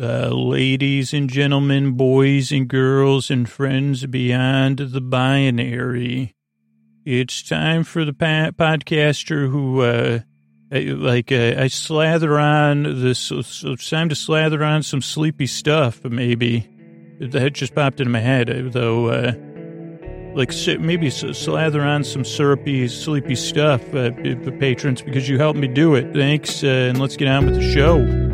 Uh, ladies and gentlemen, boys and girls, and friends beyond the binary, it's time for the pa- podcaster who, uh, like, uh, I slather on this. It's time to slather on some sleepy stuff, maybe. That just popped into my head, though. Uh, like maybe slather on some syrupy, sleepy stuff, uh, patrons, because you helped me do it. Thanks, uh, and let's get on with the show.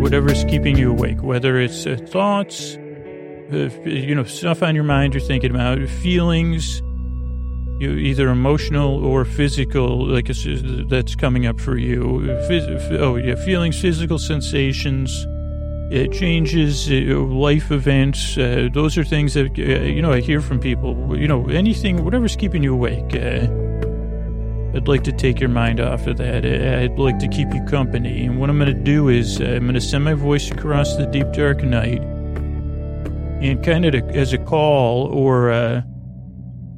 whatever's keeping you awake, whether it's uh, thoughts, uh, you know, stuff on your mind you're thinking about, feelings, you know, either emotional or physical, like that's coming up for you. Phys- oh, yeah, feelings, physical sensations, uh, changes, uh, life events. Uh, those are things that, uh, you know, I hear from people, you know, anything, whatever's keeping you awake. I'd like to take your mind off of that. I'd like to keep you company. And what I'm going to do is uh, I'm going to send my voice across the deep, dark night and kind of as a call or, uh,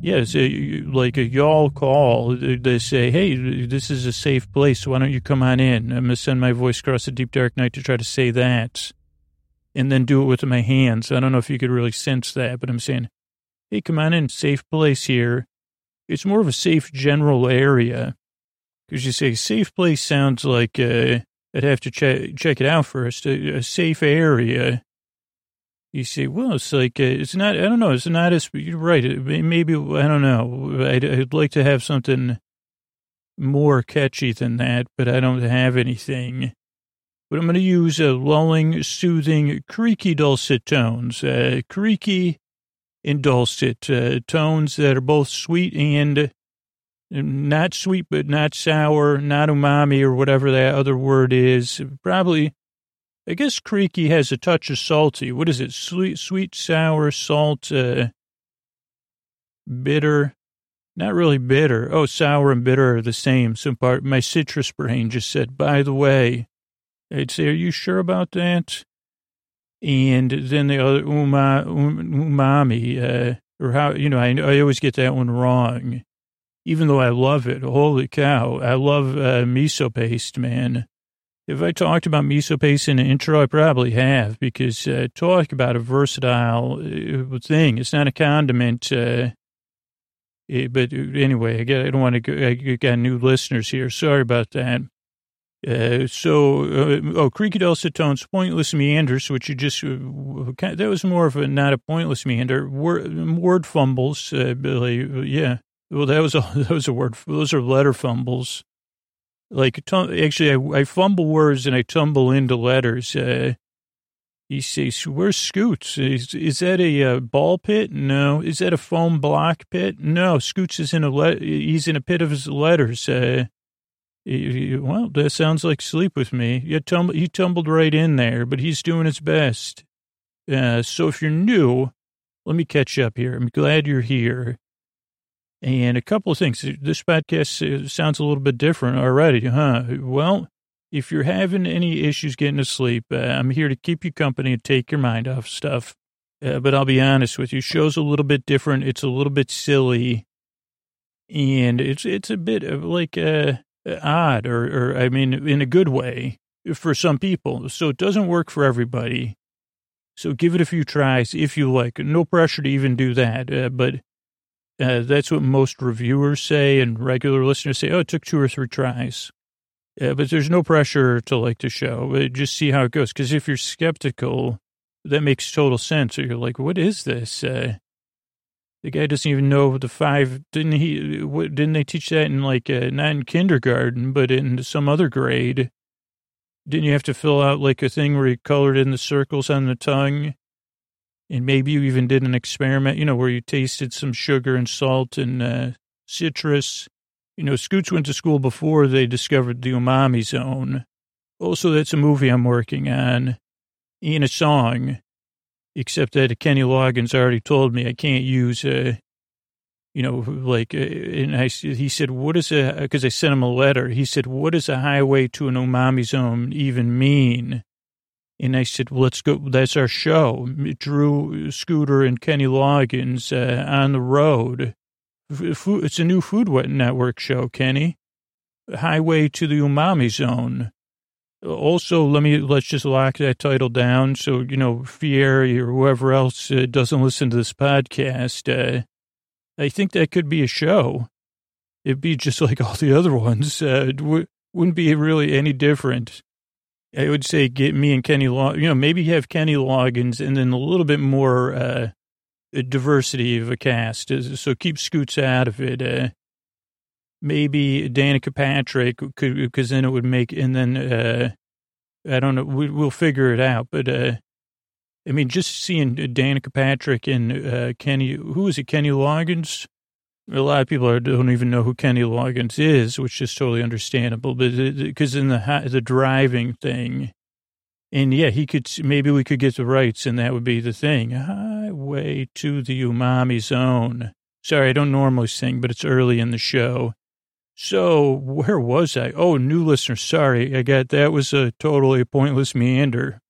yeah, it's like a y'all call. They say, hey, this is a safe place. Why don't you come on in? I'm going to send my voice across the deep, dark night to try to say that and then do it with my hands. I don't know if you could really sense that, but I'm saying, hey, come on in, safe place here it's more of a safe general area. Because you say safe place sounds like uh, I'd have to check check it out first. A, a safe area. You say, well, it's like uh, it's not. I don't know. It's not as you're right. Maybe I don't know. I'd, I'd like to have something more catchy than that, but I don't have anything. But I'm going to use a lulling, soothing, creaky dulcet tones. Uh, creaky and dulcet uh, tones that are both sweet and not sweet, but not sour, not umami or whatever that other word is. Probably, I guess creaky has a touch of salty. What is it? Sweet, sweet, sour, salt, uh, bitter. Not really bitter. Oh, sour and bitter are the same. Some part, my citrus brain just said, by the way, I'd say, are you sure about that? And then the other uma, um, umami, uh, or how, you know, I, I always get that one wrong, even though I love it. Holy cow. I love uh, miso paste, man. If I talked about miso paste in an intro, I probably have, because uh, talk about a versatile uh, thing. It's not a condiment. Uh, it, but anyway, I, I don't want to go, I got new listeners here. Sorry about that. Uh, so, uh, oh, creaky dulcet tones, pointless meanders, which you just, uh, that was more of a, not a pointless meander, word, word fumbles, uh, Billy, yeah. Well, that was a, that was a word, those are letter fumbles. Like, actually, I, I fumble words and I tumble into letters. Uh, he says, where's Scoots? Is, is that a uh, ball pit? No. Is that a foam block pit? No. Scoots is in a, le- he's in a pit of his letters. Uh, well, that sounds like sleep with me. You he tumbled right in there, but he's doing his best. Uh, so if you're new, let me catch up here. I'm glad you're here. And a couple of things. This podcast uh, sounds a little bit different already, huh? Well, if you're having any issues getting to sleep, uh, I'm here to keep you company and take your mind off stuff. Uh, but I'll be honest with you, show's a little bit different. It's a little bit silly, and it's it's a bit of like uh, odd or, or I mean, in a good way for some people. So it doesn't work for everybody. So give it a few tries if you like. No pressure to even do that. Uh, but uh, that's what most reviewers say and regular listeners say. Oh, it took two or three tries. Uh, but there's no pressure to like the show. Uh, just see how it goes. Because if you're skeptical, that makes total sense. Or you're like, what is this? The guy doesn't even know the five. Didn't he? Didn't they teach that in like uh, not in kindergarten, but in some other grade? Didn't you have to fill out like a thing where you colored in the circles on the tongue? And maybe you even did an experiment, you know, where you tasted some sugar and salt and uh, citrus. You know, Scoots went to school before they discovered the umami zone. Also, that's a movie I'm working on and a song except that Kenny Loggins already told me I can't use, uh, you know, like, uh, and I, he said, what is a, because I sent him a letter. He said, what does a highway to an umami zone even mean? And I said, well, let's go. That's our show. Drew Scooter and Kenny Loggins uh, on the road. It's a new Food Network show, Kenny. Highway to the Umami Zone. Also, let me let's just lock that title down so you know Fieri or whoever else uh, doesn't listen to this podcast. Uh, I think that could be a show. It'd be just like all the other ones. Uh, w- wouldn't be really any different. I would say get me and Kenny Log, you know, maybe have Kenny Loggins and then a little bit more uh, diversity of a cast. So keep Scoots out of it. Maybe Danica Patrick could, because then it would make, and then, uh, I don't know, we, will figure it out. But, uh, I mean, just seeing Danica Patrick and, uh, Kenny, who is it, Kenny Loggins? A lot of people are, don't even know who Kenny Loggins is, which is totally understandable. But because in the the driving thing, and yeah, he could maybe we could get the rights, and that would be the thing. Highway to the umami zone. Sorry, I don't normally sing, but it's early in the show. So where was I? Oh, new listener. Sorry, I got that was a totally pointless meander.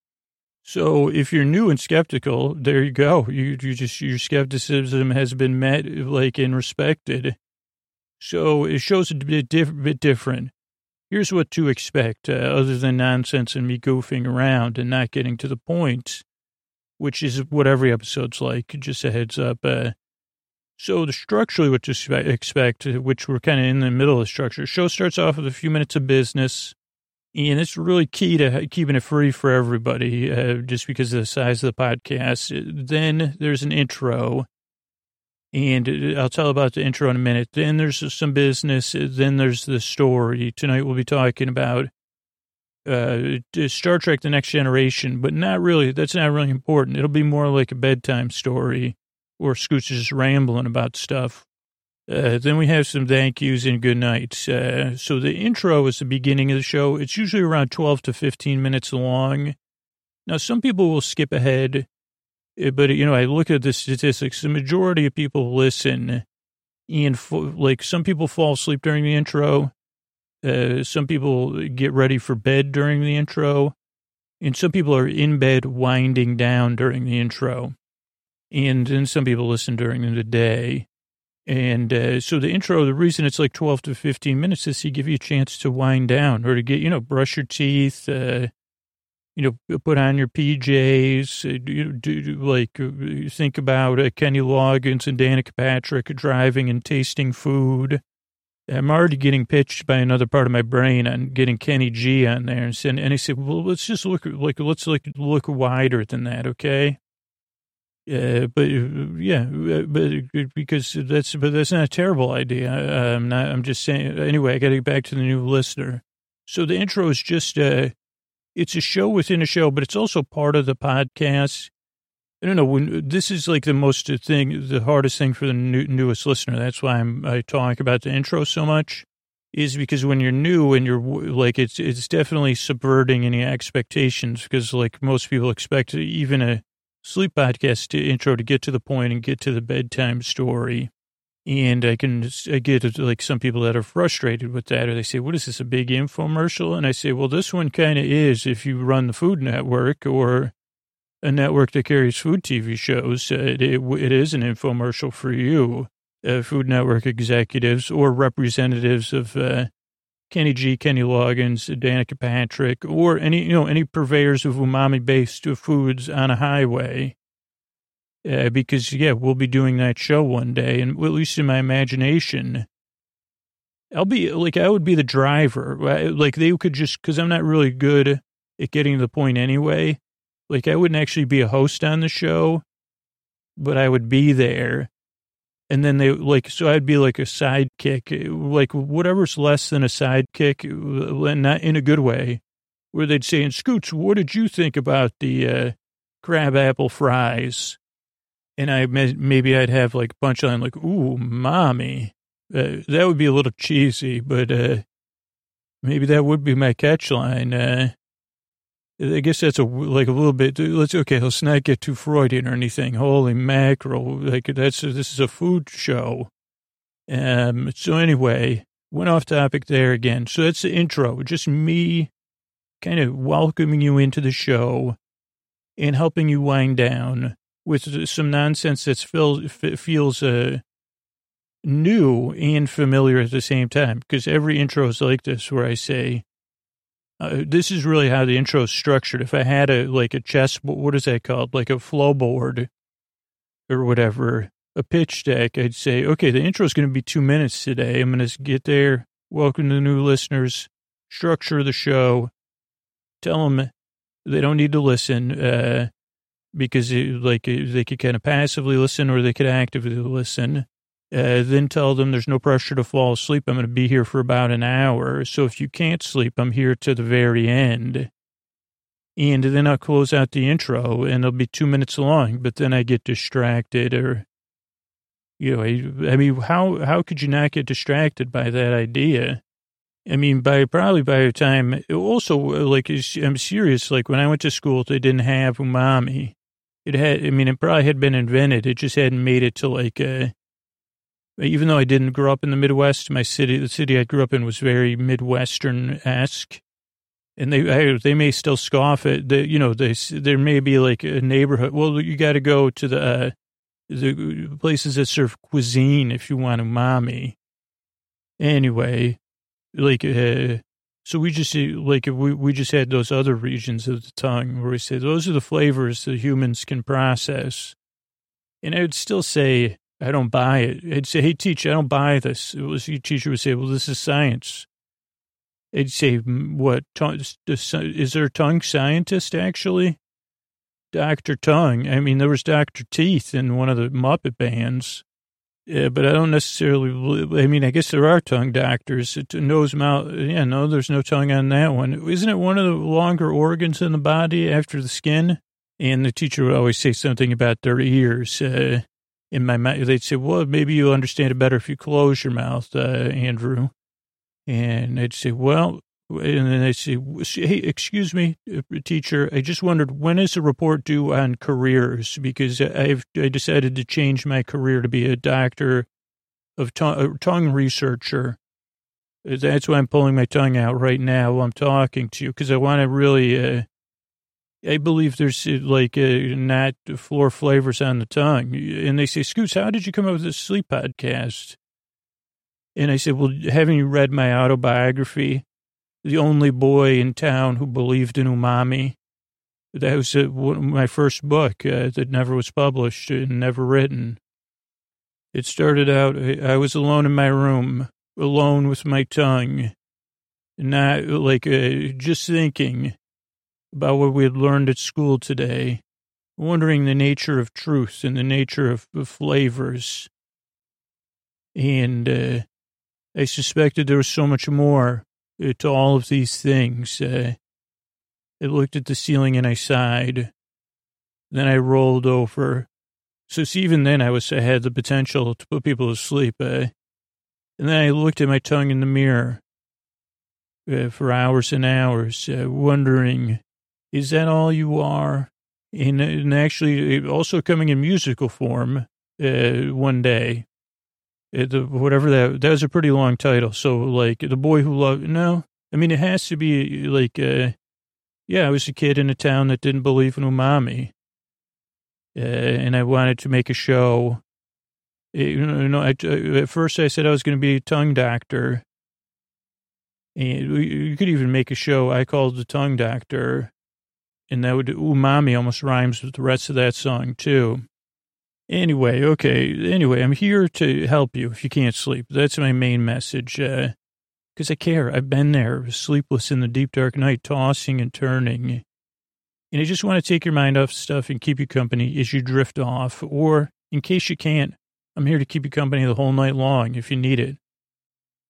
So if you're new and skeptical, there you go. You you just your skepticism has been met, like and respected. So it shows a bit, diff- bit different. Here's what to expect, uh, other than nonsense and me goofing around and not getting to the point, which is what every episode's like. Just a heads up. Uh, so the structurally what to expect, which we're kind of in the middle of the structure. Show starts off with a few minutes of business and it's really key to keeping it free for everybody, uh, just because of the size of the podcast. Then there's an intro, and I'll tell about the intro in a minute. Then there's some business. Then there's the story. Tonight we'll be talking about uh, Star Trek: The Next Generation, but not really. That's not really important. It'll be more like a bedtime story, or Scoots is just rambling about stuff. Uh, then we have some thank yous and good nights. Uh, so the intro is the beginning of the show. It's usually around 12 to 15 minutes long. Now, some people will skip ahead, uh, but, you know, I look at the statistics. The majority of people listen, and like some people fall asleep during the intro. Uh, some people get ready for bed during the intro, and some people are in bed winding down during the intro. And then some people listen during the day. And uh, so the intro, the reason it's like 12 to 15 minutes is to give you a chance to wind down or to get, you know, brush your teeth, uh, you know, put on your PJs, uh, do, do, like uh, think about uh, Kenny Loggins and Danica Patrick driving and tasting food. I'm already getting pitched by another part of my brain on getting Kenny G on there. And, and I said, well, let's just look like, let's like look wider than that. Okay. Uh, but yeah, uh, but because that's but that's not a terrible idea. I'm not. I'm just saying. Anyway, I got to get back to the new listener. So the intro is just uh it's a show within a show, but it's also part of the podcast. I don't know when this is like the most thing, the hardest thing for the new, newest listener. That's why I'm I talk about the intro so much, is because when you're new and you're like it's it's definitely subverting any expectations because like most people expect even a sleep podcast intro to get to the point and get to the bedtime story. And I can I get like some people that are frustrated with that, or they say, "What is this? A big infomercial?" And I say, "Well, this one kind of is if you run the Food Network or a network that carries food TV shows. It, it, it is an infomercial for you, uh, Food Network executives or representatives of uh, Kenny G, Kenny Loggins, Danica Patrick, or any, you know, any purveyors of umami based foods on a highway. Uh, because, yeah, we'll be doing that show one day. And at least in my imagination, I'll be like, I would be the driver. Like they could just, cause I'm not really good at getting to the point anyway. Like I wouldn't actually be a host on the show, but I would be there and then they like so I'd be like a sidekick, like whatever's less than a sidekick, not in a good way, where they'd say, "And Scoots, what did you think about the uh, crab apple fries?" And I maybe I'd have like punchline like, "Ooh, mommy," uh, that would be a little cheesy, but uh, maybe that would be my catchline. Uh, I guess that's a like a little bit. Let's okay. Let's not get too Freudian or anything. Holy mackerel! Like that's this is a food show. Um. So anyway, went off topic there again. So that's the intro. Just me, kind of welcoming you into the show, and helping you wind down with some nonsense that feels feels uh new and familiar at the same time. Because every intro is like this, where I say uh, this is really how the intro is structured. If I had a like a chess, what is that called? Like a flow board or whatever, a pitch deck, I'd say, okay, the intro is going to be two minutes today. I'm going to get there. Welcome the new listeners. Structure the show. Tell them they don't need to listen uh, because it, like they could kind of passively listen or they could actively listen. Uh, then tell them there's no pressure to fall asleep. I'm going to be here for about an hour. So if you can't sleep, I'm here to the very end. And then I'll close out the intro and it'll be two minutes long, but then I get distracted or, you know, I, I mean, how, how could you not get distracted by that idea? I mean, by probably by the time, also, like, I'm serious, like when I went to school, they didn't have umami. It had, I mean, it probably had been invented. It just hadn't made it to like a, even though I didn't grow up in the Midwest, my city, the city I grew up in was very Midwestern-esque. And they, they may still scoff at the, you know, they, there may be like a neighborhood. Well, you got to go to the, uh, the places that serve cuisine if you want umami. Anyway, like, uh, so we just, like, we, we just had those other regions of the tongue where we say those are the flavors that humans can process. And I would still say, I don't buy it. I'd say, hey, teacher, I don't buy this. It was, your teacher would say, well, this is science. I'd say, what, is there a tongue scientist, actually? Dr. Tongue. I mean, there was Dr. Teeth in one of the Muppet bands. Yeah, but I don't necessarily, I mean, I guess there are tongue doctors. Nose, mouth, yeah, no, there's no tongue on that one. Isn't it one of the longer organs in the body after the skin? And the teacher would always say something about their ears. Uh, in my mouth. They'd say, well, maybe you'll understand it better if you close your mouth, uh, Andrew. And I'd say, well, and then they'd say, hey, excuse me, uh, teacher, I just wondered, when is the report due on careers? Because I've I decided to change my career to be a doctor of tongue, tongue researcher. That's why I'm pulling my tongue out right now while I'm talking to you, because I want to really uh, I believe there's uh, like uh, not floor flavors on the tongue. And they say, Scoots, how did you come up with this sleep podcast? And I said, well, haven't you read my autobiography? The only boy in town who believed in umami. That was uh, my first book uh, that never was published and never written. It started out, I was alone in my room, alone with my tongue, not like just thinking about what we had learned at school today, wondering the nature of truth and the nature of, flavors. And uh, I suspected there was so much more uh, to all of these things. Uh, I looked at the ceiling and I sighed. Then I rolled over. So see, even then I was I had the potential to put people to sleep. Uh, and then I looked at my tongue in the mirror uh, for hours and hours, uh, wondering is that all you are? And, and actually, also coming in musical form uh, one day. Uh, whatever that, that was a pretty long title. So, like, The Boy Who Loved, no, I mean, it has to be like, uh, yeah, I was a kid in a town that didn't believe in umami. Uh, and I wanted to make a show. It, you know, I, at first I said I was going to be a tongue doctor. And you could even make a show I called the tongue doctor and that would umami almost rhymes with the rest of that song too. Anyway, okay. Anyway, I'm here to help you if you can't sleep. That's my main message. Because uh, I care. I've been there, sleepless in the deep dark night, tossing and turning. And I just want to take your mind off stuff and keep you company as you drift off. Or in case you can't, I'm here to keep you company the whole night long if you need it.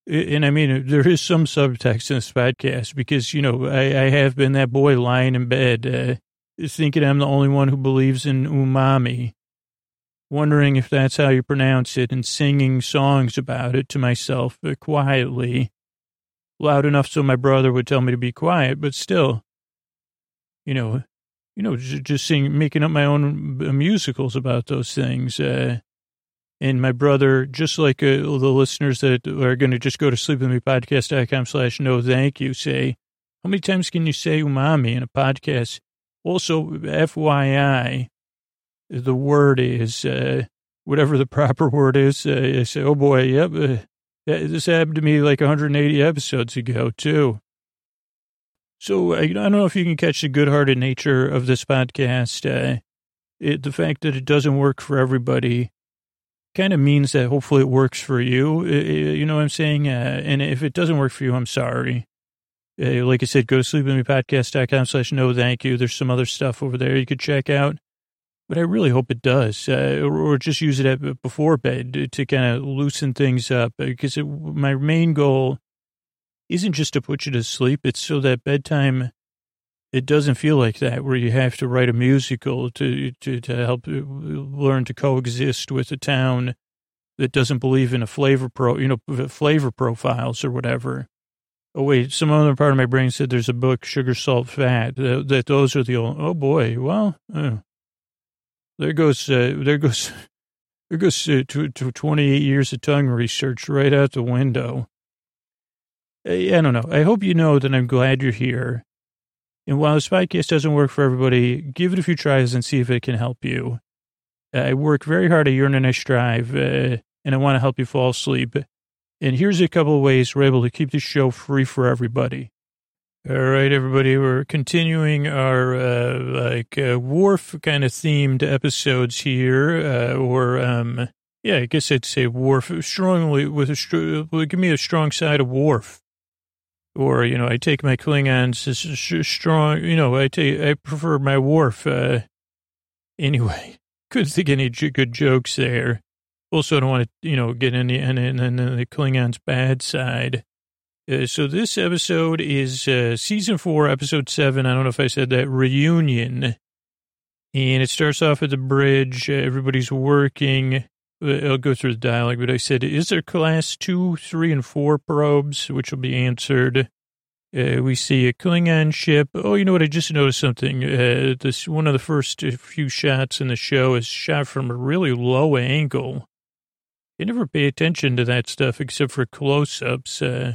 And I mean, there is some subtext in this podcast because, you know, I, I have been that boy lying in bed, uh, thinking I'm the only one who believes in umami, wondering if that's how you pronounce it, and singing songs about it to myself uh, quietly, loud enough so my brother would tell me to be quiet, but still. you know, you know, just sing, making up my own musicals about those things. Uh, and my brother, just like uh, the listeners that are going to just go to sleepwithmepodcast.com slash no thank you, say, how many times can you say umami in a podcast? Also, FYI, the word is, uh, whatever the proper word is. Uh, I say, oh boy, yep, uh, this happened to me like 180 episodes ago, too. So I, I don't know if you can catch the good-hearted nature of this podcast. Uh, it, the fact that it doesn't work for everybody kind of means that hopefully it works for you. You know what I'm saying? Uh, and if it doesn't work for you, I'm sorry. Uh, like I said, go to sleepwithmepodcast.com slash no thank you. There's some other stuff over there you could check out. But I really hope it does, uh, or, just use it at, before bed to, to kind of loosen things up. Because it, my main goal isn't just to put you to sleep; it's so that bedtime it doesn't feel like that, where you have to write a musical to to to help learn to coexist with a town that doesn't believe in a flavor pro, you know, flavor profiles or whatever. Oh wait, some other part of my brain said there's a book, Sugar, Salt, Fat. That, that those are the old. Oh boy, well, uh, there goes uh, there goes there goes uh, to, to 28 years of tongue research right out the window. I, I don't know. I hope you know that I'm glad you're here. And while this podcast doesn't work for everybody, give it a few tries and see if it can help you. I work very hard at Yearn and I Strive, uh, and I want to help you fall asleep. And here's a couple of ways we're able to keep this show free for everybody. All right, everybody, we're continuing our, uh, like, uh, Worf kind of themed episodes here, uh, or, um, yeah, I guess I'd say Worf strongly with a, str- give me a strong side of Worf or you know, I take my Klingons as strong. You know, I take I prefer my Worf. Uh, anyway, couldn't think any good jokes there. Also, I don't want to you know get any and then the Klingons' bad side. Uh, so this episode is uh, season four, episode seven. I don't know if I said that reunion, and it starts off at the bridge. Uh, everybody's working. I'll go through the dialogue, but I said, is there class two, three, and four probes, which will be answered? Uh, we see a Klingon ship. Oh, you know what? I just noticed something. Uh, this one of the first few shots in the show is shot from a really low angle. You never pay attention to that stuff except for close-ups. Uh,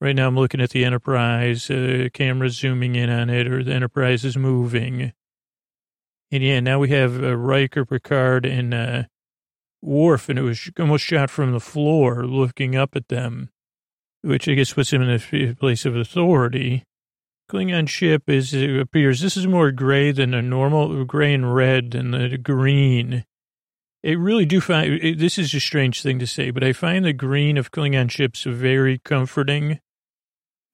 right now, I'm looking at the Enterprise. Uh, camera zooming in on it, or the Enterprise is moving. And yeah, now we have uh, Riker, Picard, and Worf, and it was almost shot from the floor, looking up at them, which I guess puts him in a place of authority. Klingon ship is it appears this is more gray than a normal gray and red than the green. I really do find it, this is a strange thing to say, but I find the green of Klingon ships very comforting.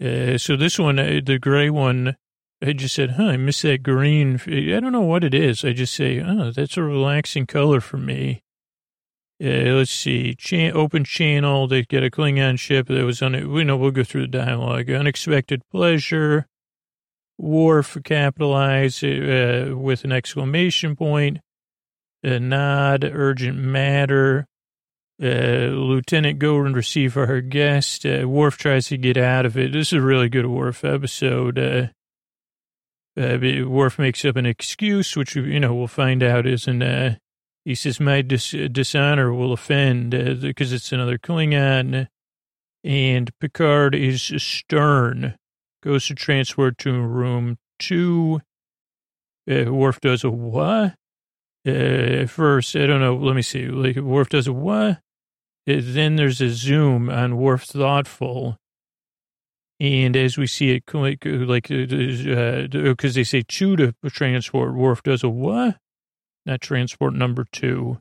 Uh, so this one, uh, the gray one, I just said, huh, I miss that green. I don't know what it is. I just say, oh, that's a relaxing color for me. Uh, let's see, open channel. They get a Klingon ship that was on. We know we'll go through the dialogue. Unexpected pleasure. Worf capitalized uh, with an exclamation point. A nod. Urgent matter. Uh, Lieutenant, go and receive our guest. Uh, Worf tries to get out of it. This is a really good Worf episode. Uh, uh, Worf makes up an excuse, which, you know, we'll find out isn't, uh, he says, my dis- dishonor will offend uh, because it's another Klingon. And Picard is stern, goes to transport to room two. Uh, Worf does a what? Uh, first, I don't know. Let me see. Like Worf does a what? Uh, then there's a zoom on Worf thoughtful. And as we see it, like, like, because uh, uh they say two to transport, Worf does a what? Not transport number two.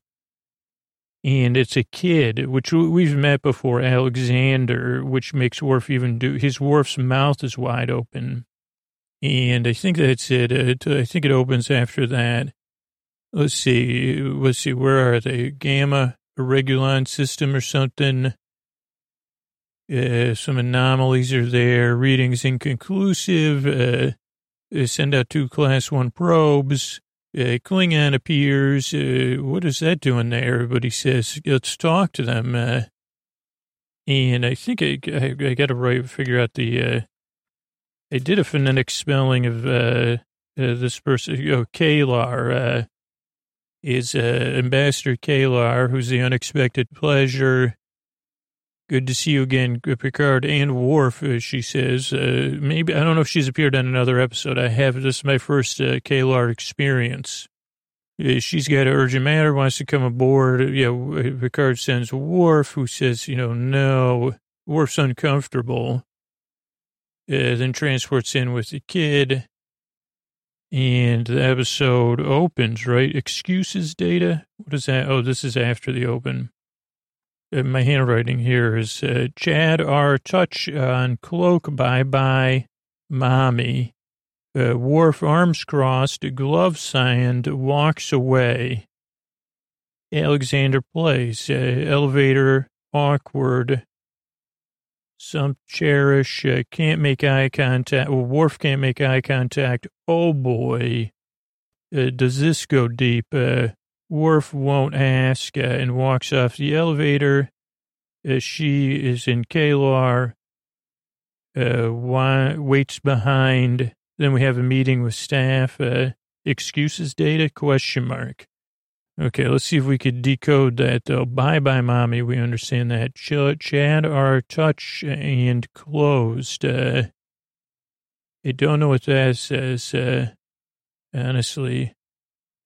And it's a kid, which we've met before, Alexander, which makes Worf even do, his Worf's mouth is wide open. And I think that's it. I think it opens after that. Let's see. Let's see. Where are they? Gamma, Regulon system or something. Uh, some anomalies are there. Readings inconclusive. Uh, send out two class one probes. Uh, Klingon appears. Uh, what is that doing there? Everybody says, let's talk to them. Uh, and I think I, I, I got to right, figure out the, uh, I did a phonetic spelling of uh, uh, this person, oh, K'Ehleyr, is Ambassador K'Ehleyr, who's the unexpected pleasure. Good to see you again, Picard and Worf, uh, she says. Uh, maybe, I don't know if she's appeared on another episode. I have, this is my first uh, K'Ehleyr experience. Uh, she's got an urgent matter, wants to come aboard. Yeah, Picard sends Worf, who says, you know, no. Worf's uncomfortable. Uh, then transports in with the kid. And the episode opens, right? Excuses data? What is that? Oh, this is after the open. Uh, my handwriting here is uh, Chad R. Touch on cloak. Bye bye, mommy. Uh, Worf arms crossed, gloves signed, walks away. Alexander plays. Uh, elevator awkward. Some cherish, uh, can't make eye contact. Well, Worf can't make eye contact. Oh boy. Uh, does this go deep? Uh, Worf won't ask uh, and walks off the elevator. Uh, she is in K'Ehleyr, uh, waits behind. Then we have a meeting with staff. Uh, excuses data? Question mark. Okay, let's see if we could decode that though. Bye bye, mommy. We understand that. Ch- Chad are touch and closed. Uh, I don't know what that says. Uh, honestly,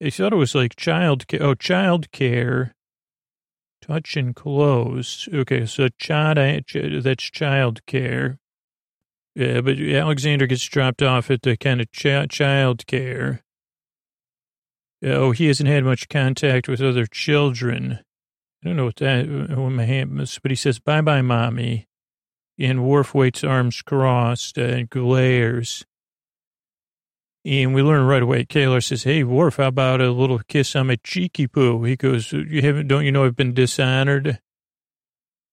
I thought it was like child care. Oh, child care. Touch and close. Okay, so child, eh, that's child care. Yeah, but Alexander gets dropped off at the kind of ch- child care. Oh, he hasn't had much contact with other children. I don't know what that, uh, what my hand, but he says, bye bye, mommy. And Worf waits arms crossed and glares. And we learn right away, K'Ehleyr says, hey, Worf, how about a little kiss on my cheeky poo? He goes, you haven't, don't you know I've been dishonored?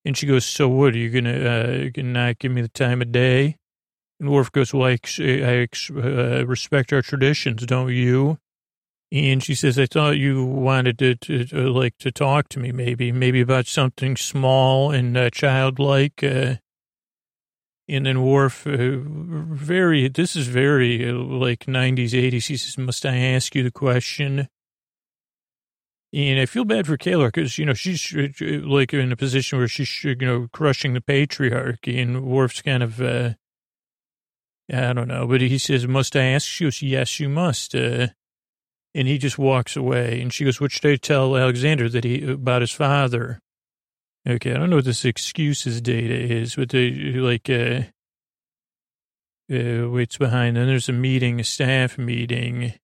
And she goes, so what, are you to uh, not give me the time of day? And Worf goes, well, I, I uh, respect our traditions, don't you? And she says, I thought you wanted to, to, to, like, to talk to me, maybe, maybe about something small and uh, childlike. Uh, and then Worf, uh, very, this is very uh, like 90s, 80s. He says, must I ask you the question? And I feel bad for K'Ehleyr because, you know, she's uh, like in a position where she's, you know, crushing the patriarchy and Worf's kind of, uh, I don't know, but he says, must I ask? She goes, yes, you must. Uh, and he just walks away. And she goes, what should I tell Alexander that he, about his father? Okay, I don't know what this excuses data is, but they, like, uh, uh, waits behind. Then there's a meeting, a staff meeting.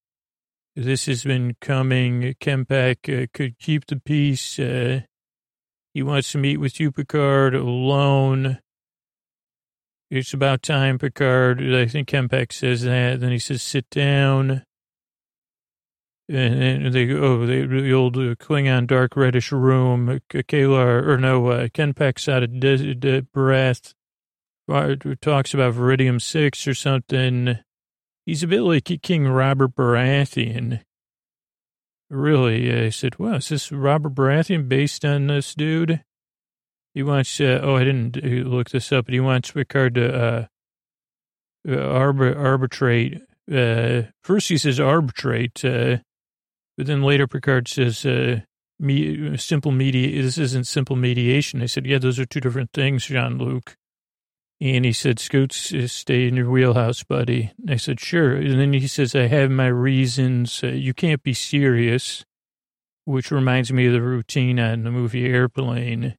This has been coming. K'mpec uh, could keep the peace. Uh, he wants to meet with you, Picard, alone. It's about time, Picard. I think K'mpec says that. Then he says, sit down. And they oh they the old Klingon dark reddish room. K'Ehleyr or no uh, K'mpec's out of de- de- breath. Talks about Veridium six or something. He's a bit like King Robert Baratheon. Really, I said, "Well, is this Robert Baratheon based on this dude?" He wants. Uh, oh, I didn't look this up, but he wants Picard to uh, uh arbit- arbitrate. Uh, first, he says arbitrate. But then later Picard says, uh, me, simple media, this isn't simple mediation. I said, yeah, those are two different things, Jean-Luc. And he said, Scoots, uh, stay in your wheelhouse, buddy. I said, sure. And then he says, I have my reasons. Uh, you can't be serious, which reminds me of the routine on the movie Airplane.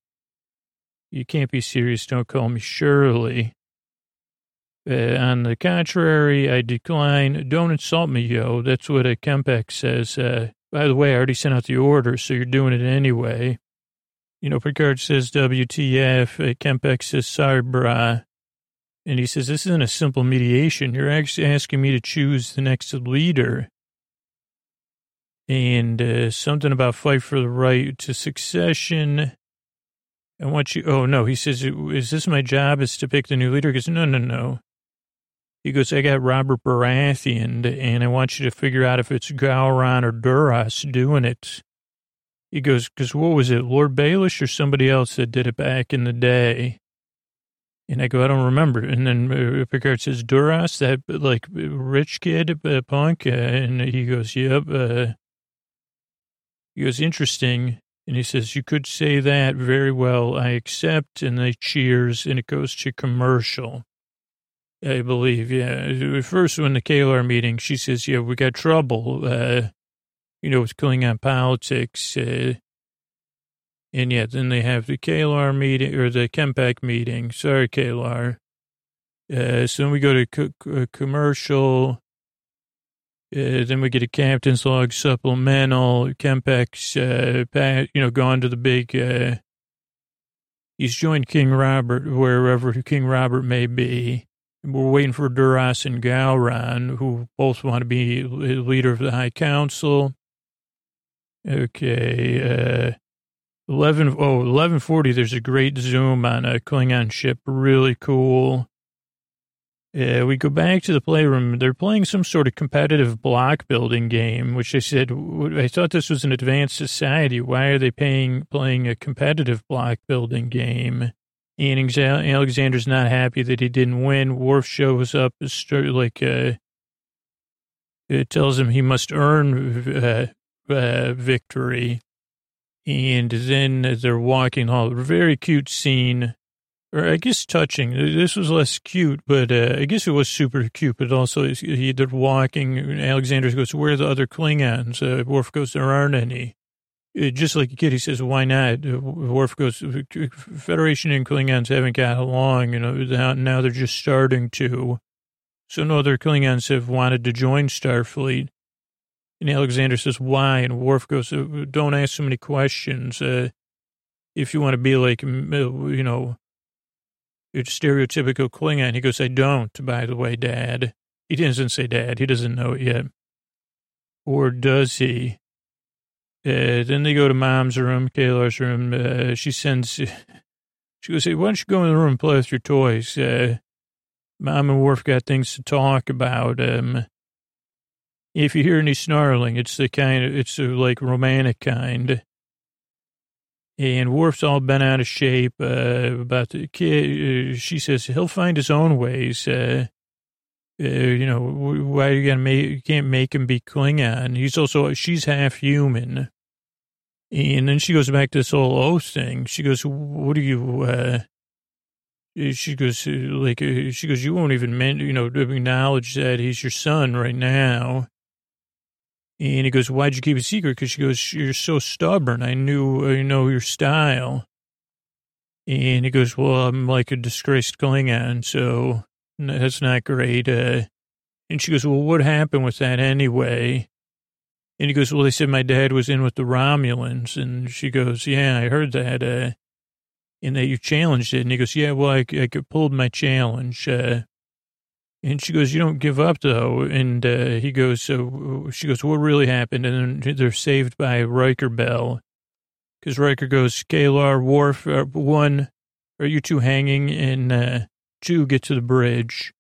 You can't be serious. Don't call me Shirley. Uh, on the contrary, I decline. Don't insult me, yo. That's what a K'mpec says. Uh, by the way, I already sent out the order, so you're doing it anyway. You know, Picard says WTF. Uh, K'mpec says sorry, brah. And he says, this isn't a simple mediation. You're actually asking me to choose the next leader. And uh, something about fight for the right to succession. I want you, oh no, he says, is this my job is to pick the new leader? He goes, no, no, no. He goes, I got Robert Baratheon, and I want you to figure out if it's Gowron or Duras doing it. He goes, because what was it, Lord Baelish or somebody else that did it back in the day? And I go, I don't remember. And then uh, Picard says, Duras, that like rich kid, uh, punk. And he goes, yep. Uh, he goes, interesting. And he says, you could say that very well. I accept. And they cheers and it goes to commercial. I believe, yeah. First, when the K'Ehleyr meeting, she says, yeah, we got trouble, uh, you know, with Klingon politics. Uh, and yet then they have the K'Ehleyr meeting or the K'mpec meeting. Sorry, K'Ehleyr. Uh, so then we go to co- commercial. Uh, then we get a captain's log supplemental. K'mpec's, uh, you know, gone to the big, uh, he's joined King Robert wherever King Robert may be. We're waiting for Duras and Gowron, who both want to be leader of the High Council. Okay, uh, 11, oh, 1140, there's a great zoom on a Klingon ship. Really cool. Yeah, we go back to the playroom. They're playing some sort of competitive block building game, which I said, I thought this was an advanced society. Why are they paying, playing a competitive block building game? And Alexander's not happy that he didn't win. Worf shows up, like, uh, it tells him he must earn uh, uh, victory. And then they're walking all very cute scene, or I guess touching. This was less cute, but uh, I guess it was super cute. But also, he, they're walking. Alexander goes, "Where are the other Klingons?" Uh, Worf goes, "There aren't any." Uh, just like a kid, he says, "Why not?" Uh, Worf goes, "Federation and Klingons haven't got along. You know, now they're just starting to." So no other Klingons have wanted to join Starfleet. And Alexander says, why? And Worf goes, uh, don't ask so many questions. Uh, if you want to be like, you know, your stereotypical Klingon. He goes, I don't, by the way, Dad. He doesn't say Dad. He doesn't know it yet. Or does he? Uh, then they go to Mom's room, Kayla's room. Uh, she sends, she goes, hey, why don't you go in the room and play with your toys? Uh, Mom and Worf got things to talk about. Um, if you hear any snarling, it's the kind of, it's the like romantic kind. And Worf's all bent out of shape uh, about the kid. Uh, she says he'll find his own ways. Uh, uh, you know, why you gotta make, you can't make him be Klingon. He's also, she's half human. And then she goes back to this whole oath thing. She goes, what do you, uh, she goes, uh, like, uh, she goes, you won't even, men, you know, acknowledge that he's your son right now. And he goes, why'd you keep it secret? Because she goes, you're so stubborn. I knew, I know your style. And he goes, well, I'm like a disgraced Klingon, so that's not great. Uh, and she goes, well, what happened with that anyway? And he goes, well, they said my dad was in with the Romulans. And she goes, yeah, I heard that. Uh, and that you challenged it. And he goes, yeah, well, I, I pulled my challenge. Uh, and she goes, you don't give up though. And uh, he goes, so she goes, what really happened? And then they're saved by Riker Bell. Because Riker goes, K'Ehleyr, Worf, uh, one, are you two hanging? And two, get to the bridge.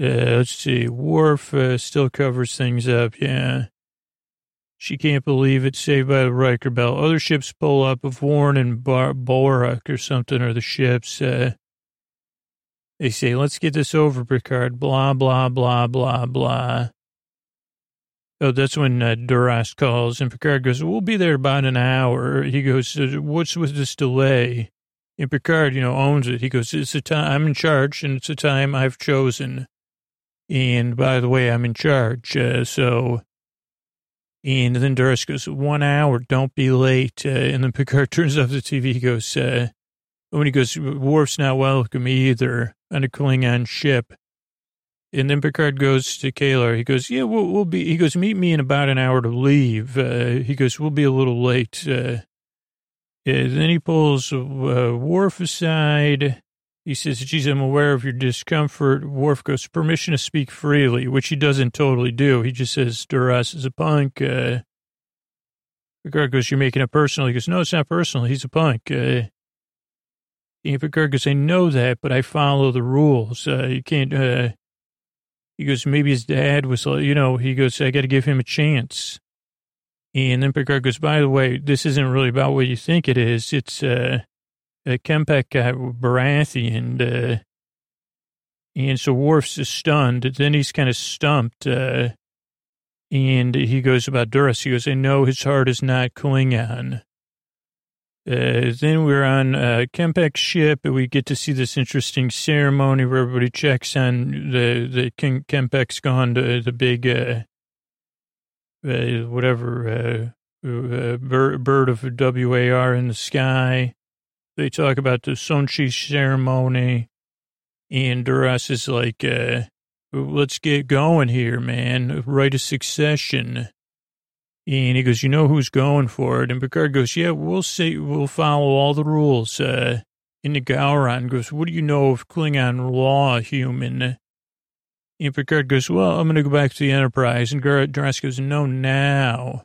Uh, let's see, Worf uh, still covers things up, yeah. She can't believe it, saved by the Riker Bell. Other ships pull up of Warren and Bar- Borak or something, or the ships. Uh, they say, let's get this over, Picard, blah, blah, blah, blah, blah. Oh, that's when uh, Duras calls, and Picard goes, we'll be there about an hour. He goes, what's with this delay? And Picard, you know, owns it. He goes, it's a time, I'm in charge, and it's a time I've chosen. And by the way, I'm in charge, uh, so... And then Duras goes, one hour, don't be late. Uh, and then Picard turns off the TV. He goes, uh, when he goes, Worf's not welcome either on a Klingon ship. And then Picard goes to K'Ehleyr. He goes, yeah, we'll, we'll be, he goes, meet me in about an hour to leave. Uh, he goes, we'll be a little late. Then he pulls uh, Worf aside. He says, geez, I'm aware of your discomfort. Worf goes, permission to speak freely, which he doesn't totally do. He just says, Duras is a punk. Uh, Picard goes, you're making it personal. He goes, no, it's not personal. He's a punk. Uh, Picard goes, I know that, but I follow the rules. Uh, you can't, uh, he goes, maybe his dad was, you know, he goes, I got to give him a chance. And then Picard goes, by the way, this isn't really about what you think it is. It's, uh, uh, K'mpec got Baratheon, uh, and so Worf's stunned. Then he's kind of stumped, uh, and he goes about Duras. He goes, I know his heart is not Klingon. Uh, then we're on uh, K'mpec's ship, and we get to see this interesting ceremony where everybody checks on the the King K'mpec's gone to the big uh, uh, whatever uh, uh, bird, bird of WAR in the sky. They talk about the Sonchi ceremony, and Duras is like, uh, "Let's get going here, man. Right of succession." And he goes, "You know who's going for it?" And Picard goes, "Yeah, we'll see. We'll follow all the rules." Uh, and the Gowron goes, "What do you know of Klingon law, human?" And Picard goes, well, I'm going to go back to the Enterprise. And Duras goes, no, now.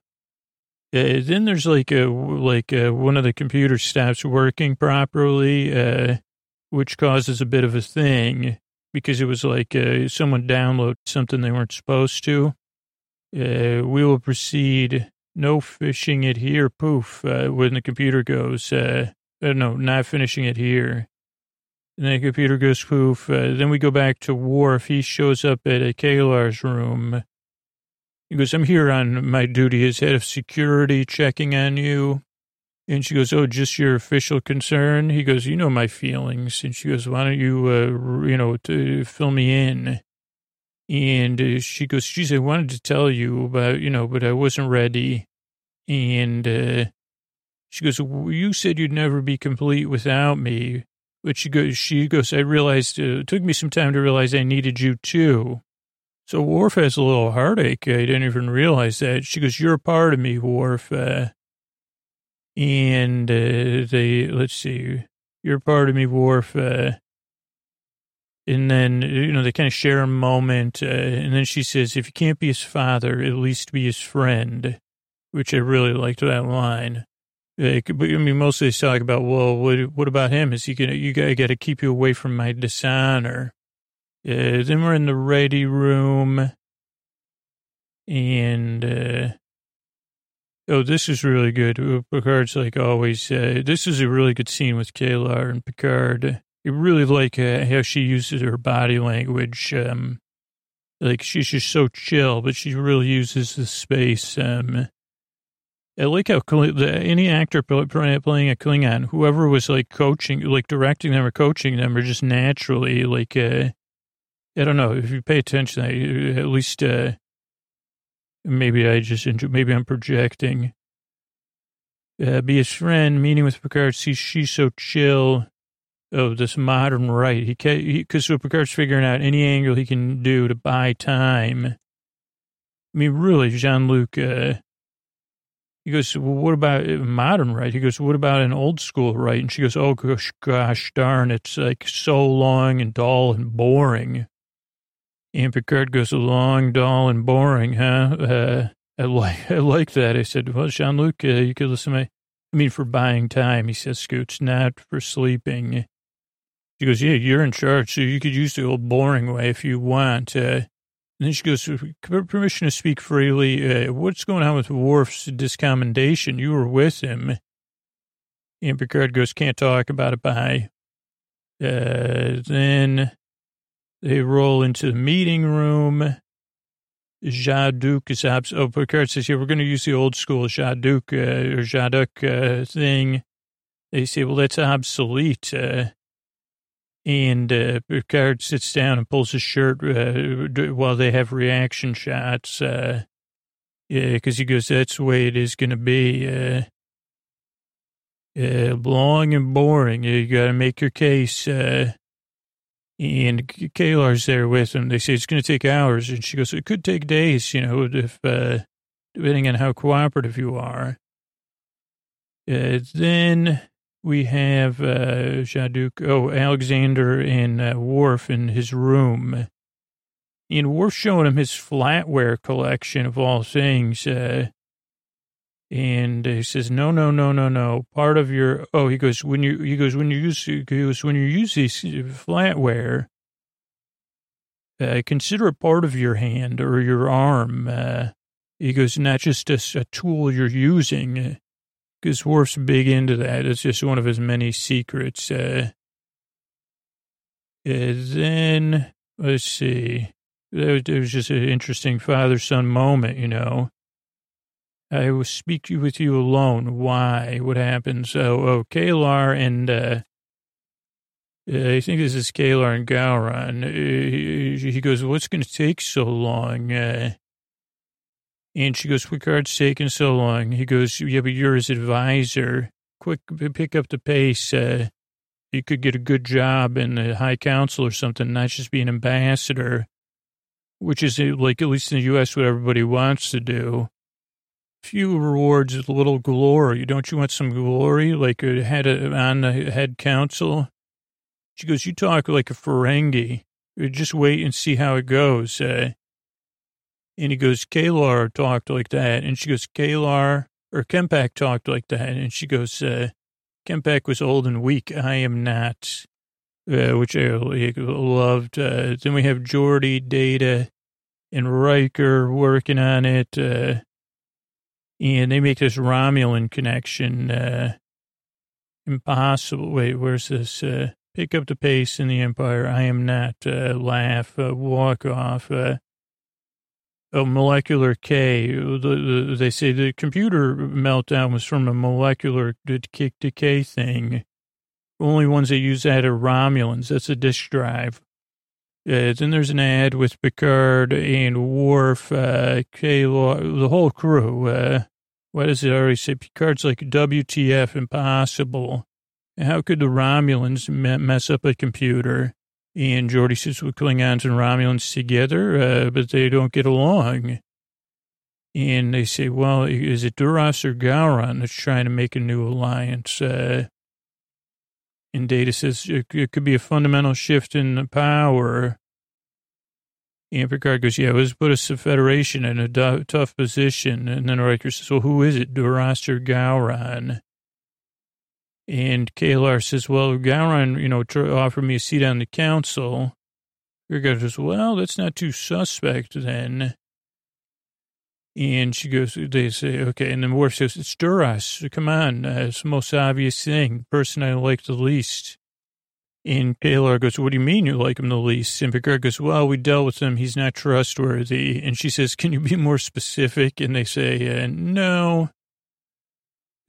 Uh, then there's like a, like a, one of the computers stops working properly, uh, which causes a bit of a thing because it was like uh, someone downloaded something they weren't supposed to. Uh, we will proceed. No fishing it here. Poof. Uh, when the computer goes, uh, no, not finishing it here. And the computer goes poof. Uh, then we go back to Worf. He shows up at a K'Ehleyr's room. He goes, I'm here on my duty as head of security, checking on you. And she goes, oh, just your official concern? He goes, you know my feelings. And she goes, why don't you, uh, you know, fill me in? And uh, she goes, geez, I wanted to tell you about, you know, but I wasn't ready. And uh, she goes, you said you'd never be complete without me. But she goes, she goes, I realized, uh, it took me some time to realize I needed you too. So Worf has a little heartache. I didn't even realize that. She goes, you're a part of me, Worf. Uh, and uh, they, let's see, you're a part of me, Worf. And then, you know, they kind of share a moment. Uh, and then she says, if you can't be his father, at least be his friend, which I really liked that line. Like, I mean, mostly they talk about, well, what, what about him? Is he gonna, you got, got to keep you away from my dishonor. Uh, then we're in the ready room. And, uh, oh, this is really good. Picard's like always, uh, this is a really good scene with K'Ehleyr and Picard. I really like uh, how she uses her body language. Um, like she's just so chill, but she really uses the space. Um, I like how any actor playing a Klingon, whoever was like coaching, like directing them or coaching them, are just naturally like, uh, I don't know if you pay attention, at least, uh, maybe I just enjoy, maybe I'm projecting. Uh, be his friend, meeting with Picard, see she's so chill. Oh, this modern right. He can't, because so Picard's figuring out any angle he can do to buy time. I mean, really, Jean Luc, uh, he goes, well, what about modern right? He goes, what about an old school right? And she goes, oh, gosh, gosh darn, it's like so long and dull and boring. And Picard goes, long, dull, and boring, huh? Uh, I like, I like that. I said, well, Jean-Luc, uh, you could listen to me. I mean, for buying time, he says, Scoots, not for sleeping. She goes, yeah, you're in charge, so you could use the old boring way if you want. Uh, and then she goes, permission to speak freely. Uh, what's going on with Worf's discommendation? You were with him. And Picard goes, can't talk about it. Bye. Uh, then they roll into the meeting room. Jaduk is abs. Oh, Picard says, yeah, we're going to use the old school Jaduk uh, or Jaduk uh, thing. They say, well, that's obsolete. Uh, and uh, Picard sits down and pulls his shirt uh, while they have reaction shots. Uh, yeah, because he goes, that's the way it is going to be. Uh, uh, long and boring. You got to make your case. Uh, and K'Ehleyr's there with him. They say it's going to take hours. And she goes, it could take days, you know, if, uh, depending on how cooperative you are. Uh, then we have uh, Jaduk, oh, Alexander and uh, Worf in his room. And Worf showing him his flatware collection of all things. Uh, and he says, no, no, no, no, no. Part of your, oh, he goes, when you, he goes, when you use, he goes, when you use these flatware, uh, consider it part of your hand or your arm. Uh, he goes, not just a, a tool you're using because Worf's big into that. It's just one of his many secrets. Uh, then, let's see. It was just an interesting father son moment, you know. I will speak with you alone. Why? What happens? Oh, oh K'Ehleyr and, uh, I think this is K'Ehleyr and Gowron. Uh, he goes, what's going to take so long? Uh, and she goes, Picard's taking so long. He goes, yeah, but you're his advisor. Quick, pick up the pace. Uh, you could get a good job in the High Council or something, not just be an ambassador, which is uh, like, at least in the U.S., what everybody wants to do. Few rewards, a little glory. Don't you want some glory? Like a head on the head council? She goes, you talk like a Ferengi. Just wait and see how it goes. Uh, and he goes, K'Ehleyr talked like that. And she goes, K'Ehleyr or K'mpec talked like that. And she goes, uh, K'mpec was old and weak. I am not, uh, which I loved. Uh, then we have Geordi, Data, and Riker working on it. Uh, and they make this Romulan connection, uh, impossible. Wait, where's this? Uh, pick up the pace in the Empire. I am not, uh, laugh, walk off, a molecular decay. The, the, they say the computer meltdown was from a molecular decay thing. Only ones that use that are Romulans. That's a disk drive. Uh, then there's an ad with Picard and Worf, uh, the whole crew. Uh, what does it already say? Picard's like WTF, impossible. How could the Romulans mess up a computer? And Geordi says, well, Klingons and Romulans together, uh, but they don't get along. And they say, well, is it Duras or Gowron that's trying to make a new alliance? Uh, and Data says it, it could be a fundamental shift in power. And Picard goes, yeah, it was put a federation in a d- tough position. And then Riker says, well, who is it, Duras or Gowron? And K'Ehleyr says, well, Gowron, you know, offered me a seat on the council. Picard says, well, that's not too suspect then. And she goes, they say, okay. And then Worf says, it's Duras. Come on. Uh, it's the most obvious thing. The Person I like the least. And K'Ehleyr goes, what do you mean you like him the least? And Picard goes, well, we dealt with him. He's not trustworthy. And she says, can you be more specific? And they say, uh, no.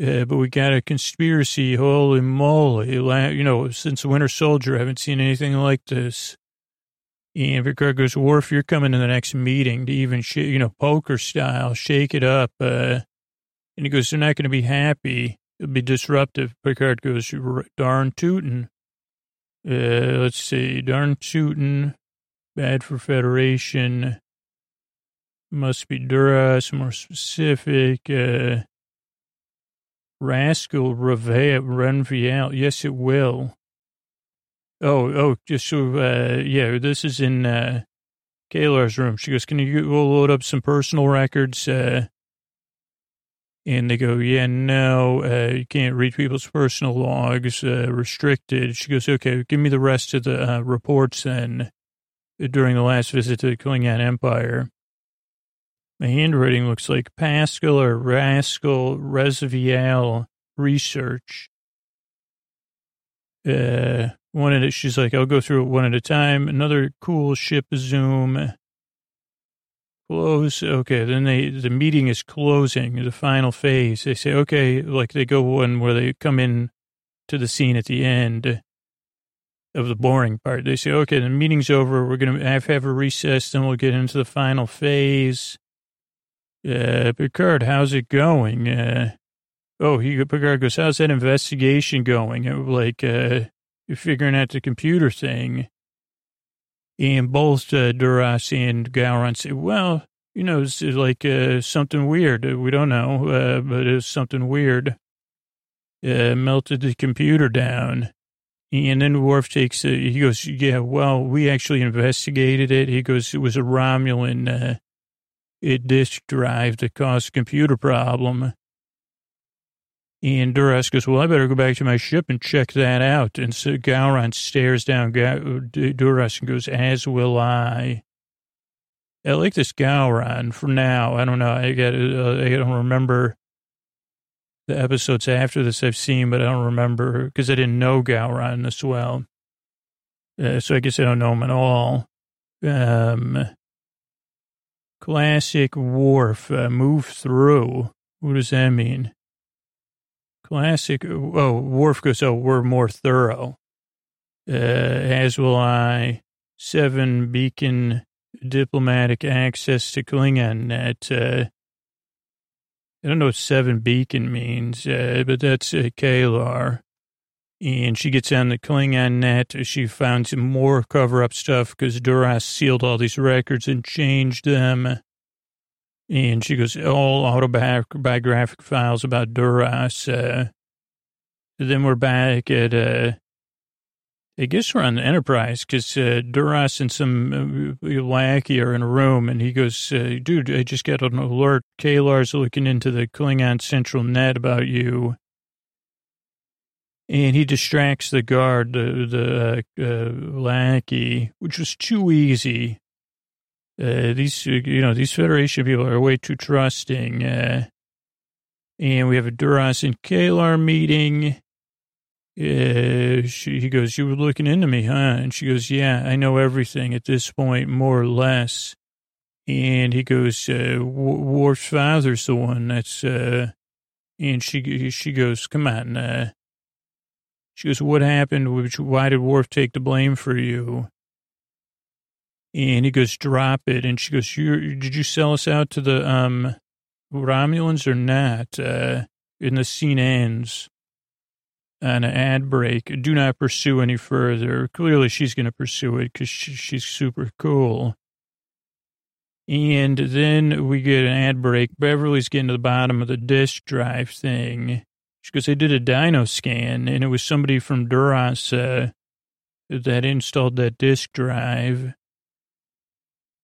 Uh, but we got a conspiracy. Holy moly. You know, since Winter Soldier, I haven't seen anything like this. And Picard goes, Worf, you're coming to the next meeting to even, sh- you know, poker style, shake it up. Uh, and he goes, they're not going to be happy. It'll be disruptive. Picard goes, darn tootin'. Uh, let's see, darn tootin'. Bad for Federation. Must be Duras, more specific. Uh, Rascal Renviel. Yes, it will. Oh, oh, just so, uh, yeah, this is in, uh, K'Ehleyr's room. She goes, can you go load up some personal records? Uh, and they go, yeah, no, uh, you can't read people's personal logs, uh, restricted. She goes, okay, give me the rest of the uh, reports then during the last visit to the Klingon Empire. My handwriting looks like Pascal or Rascal Resvial research. Uh, one at it, she's like, I'll go through it one at a time. Another cool ship zoom. Close. Okay. Then they, the meeting is closing, the final phase. They say, okay, like they go one where they come in to the scene at the end of the boring part. They say, okay, the meeting's over. We're going to have, have a recess. Then we'll get into the final phase. Uh, Picard, how's it going? Uh, oh, he, Picard goes, how's that investigation going? It, like, uh, you're figuring out the computer thing. And both uh, Duras and Gowron say, well, you know, it's like uh, something weird. We don't know, uh, but it's something weird. Uh, melted the computer down. And then Worf takes, uh, he goes, yeah, well, we actually investigated it. He goes, it was a Romulan a disk drive that caused computer problem. And Duras goes, well, I better go back to my ship and check that out. And so Gowron stares down Duras and goes, as will I. I like this Gowron for now. I don't know. I got, uh, I don't remember. the episodes after this I've seen, but I don't remember because I didn't know Gowron as well. Uh, so I guess I don't know him at all. Um, classic Worf, uh, move through. What does that mean? Classic, oh, Worf goes, oh, we're more thorough. Uh, as will I. Seven beacon diplomatic access to Klingon net. Uh, I don't know what seven beacon means, uh, but that's uh, K'Ehleyr. And she gets on the Klingon net. She found some more cover up stuff because Duras sealed all these records and changed them. And she goes, all autobiographic files about Duras. Uh, then we're back at, uh, I guess we're on the Enterprise because uh, Duras and some uh, lackey are in a room, and he goes, uh, "Dude, I just got an alert. K'Ehleyr's looking into the Klingon Central Net about you." And he distracts the guard, the the uh, lackey, which was too easy. Uh, these, you know, these Federation people are way too trusting. Uh, and we have a Duras and K'Ehleyr meeting uh, she, he goes, you were looking into me, huh? And she goes, yeah, I know everything at this point, more or less. And he goes, uh, Worf's father's the one that's, uh, and she, she goes, come on, uh, she goes, what happened? Why did Worf take the blame for you? And he goes, drop it. And she goes, you did you sell us out to the, um, Romulans or not? Uh, and the scene ends on an ad break. Do not pursue any further. Clearly, she's going to pursue it because she, she's super cool. And then we get an ad break. Beverly's getting to the bottom of the disk drive thing. She they did a dyno scan, and it was somebody from Duras uh, that installed that disk drive.